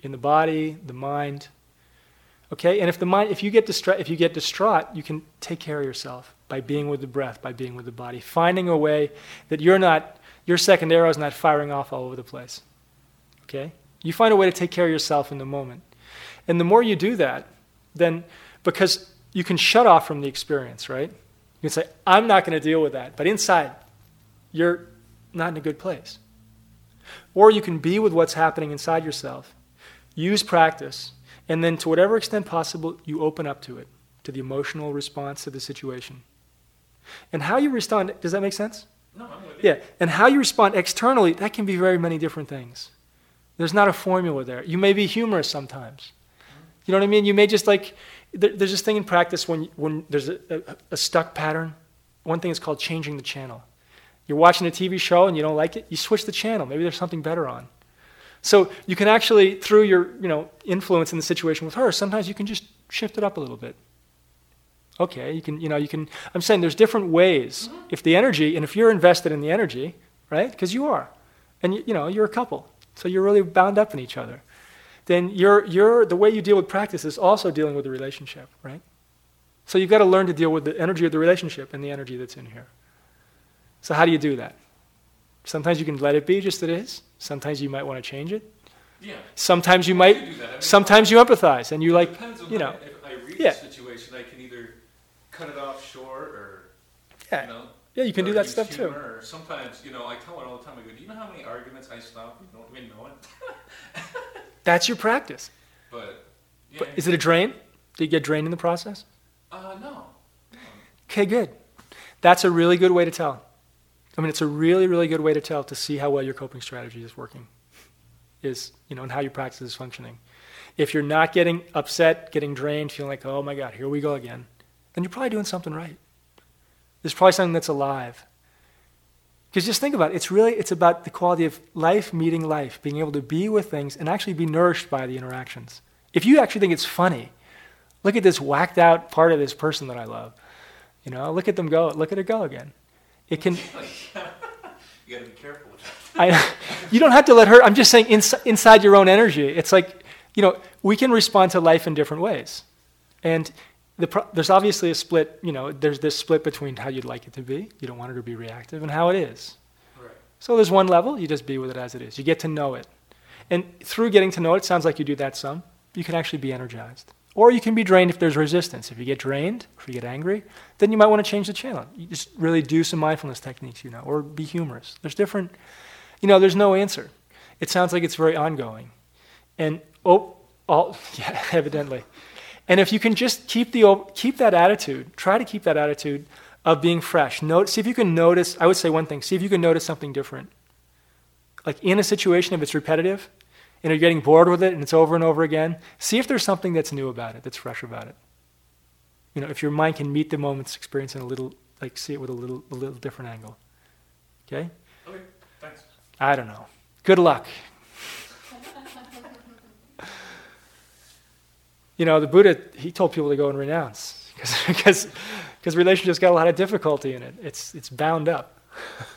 in the body, the mind. Okay, and if the mind, if you get distra- if you get distraught, you can take care of yourself by being with the breath, by being with the body, finding a way that you're not, your second arrow is not firing off all over the place. Okay, you find a way to take care of yourself in the moment, and the more you do that, then because you can shut off from the experience, right? You can say, I'm not going to deal with that, but inside, you're not in a good place. Or you can be with what's happening inside yourself, use practice, and then to whatever extent possible, you open up to it, to the emotional response to the situation. And how you respond, does that make sense? No, I'm with you. Yeah, and how you respond externally, that can be very many different things. There's not a formula there. You may be humorous sometimes. You know what I mean? You may just like, there, there's this thing in practice when, when there's a, a, a stuck pattern. One thing is called changing the channel. You're watching a TV show and you don't like it, you switch the channel. Maybe there's something better on. So you can actually, through your you know, influence in the situation with her, sometimes you can just shift it up a little bit. Okay, you can, you know, you can, I'm saying there's different ways. Mm-hmm. If the energy, and if you're invested in the energy, right, because you are, and you, you know, you're a couple, so you're really bound up in each other, then you're, you're, the way you deal with practice is also dealing with the relationship, right? So you've got to learn to deal with the energy of the relationship and the energy that's in here. So how do you do that? Sometimes you can let it be just as it is. Sometimes you might want to change it. Yeah. Sometimes you I might, do do that. I mean, sometimes you empathize and you it like, depends on you know, if I read yeah. the situation, I can either cut it off short or yeah, you know. Yeah, you can do that stuff too. Or sometimes, you know, I tell her all the time. I go, "Do you know how many arguments I stop? You don't even know it." That's your practice. But yeah. But is it a drain? Do you get drained in the process? uh, no. Okay, good. That's a really good way to tell. I mean, it's a really, really good way to tell to see how well your coping strategy is working, is you know, and how your practice is functioning. If you're not getting upset, getting drained, feeling like, oh my God, here we go again, then you're probably doing something right. There's probably something that's alive. Because just think about it. It's really it's about the quality of life meeting life, being able to be with things and actually be nourished by the interactions. If you actually think it's funny, look at this whacked out part of this person that I love. You know, look at them go. Look at it go again. It can. You got to be careful with that. I, you don't have to let her. I'm just saying, ins, inside your own energy, it's like, you know, we can respond to life in different ways, and the pro, there's obviously a split. You know, there's this split between how you'd like it to be. You don't want it to be reactive, and how it is. Right. So there's one level. You just be with it as it is. You get to know it, and through getting to know it, sounds like you do that some. You can actually be energized, or you can be drained if there's resistance. If you get drained, if you get angry, then you might want to change the channel. You just really do some mindfulness techniques, you know, or be humorous. There's different, you know, there's no answer. It sounds like it's very ongoing. And, oh, all, yeah, evidently. And if you can just keep, the, keep that attitude, try to keep that attitude of being fresh. Note, see if you can notice, I would say one thing, see if you can notice something different. Like in a situation, if it's repetitive, and you're getting bored with it and it's over and over again, see if there's something that's new about it, that's fresh about it. You know, if your mind can meet the moment's experience in a little, like see it with a little, a little different angle. Okay? Okay. Thanks. I don't know. Good luck. You know, the Buddha, he told people to go and renounce because, relationships got a lot of difficulty in it. It's, it's bound up.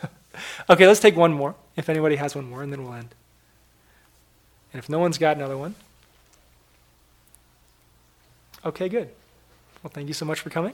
okay, let's take one more, if anybody has one more, and then we'll end. And if no one's got another one, okay, good. Well, thank you so much for coming.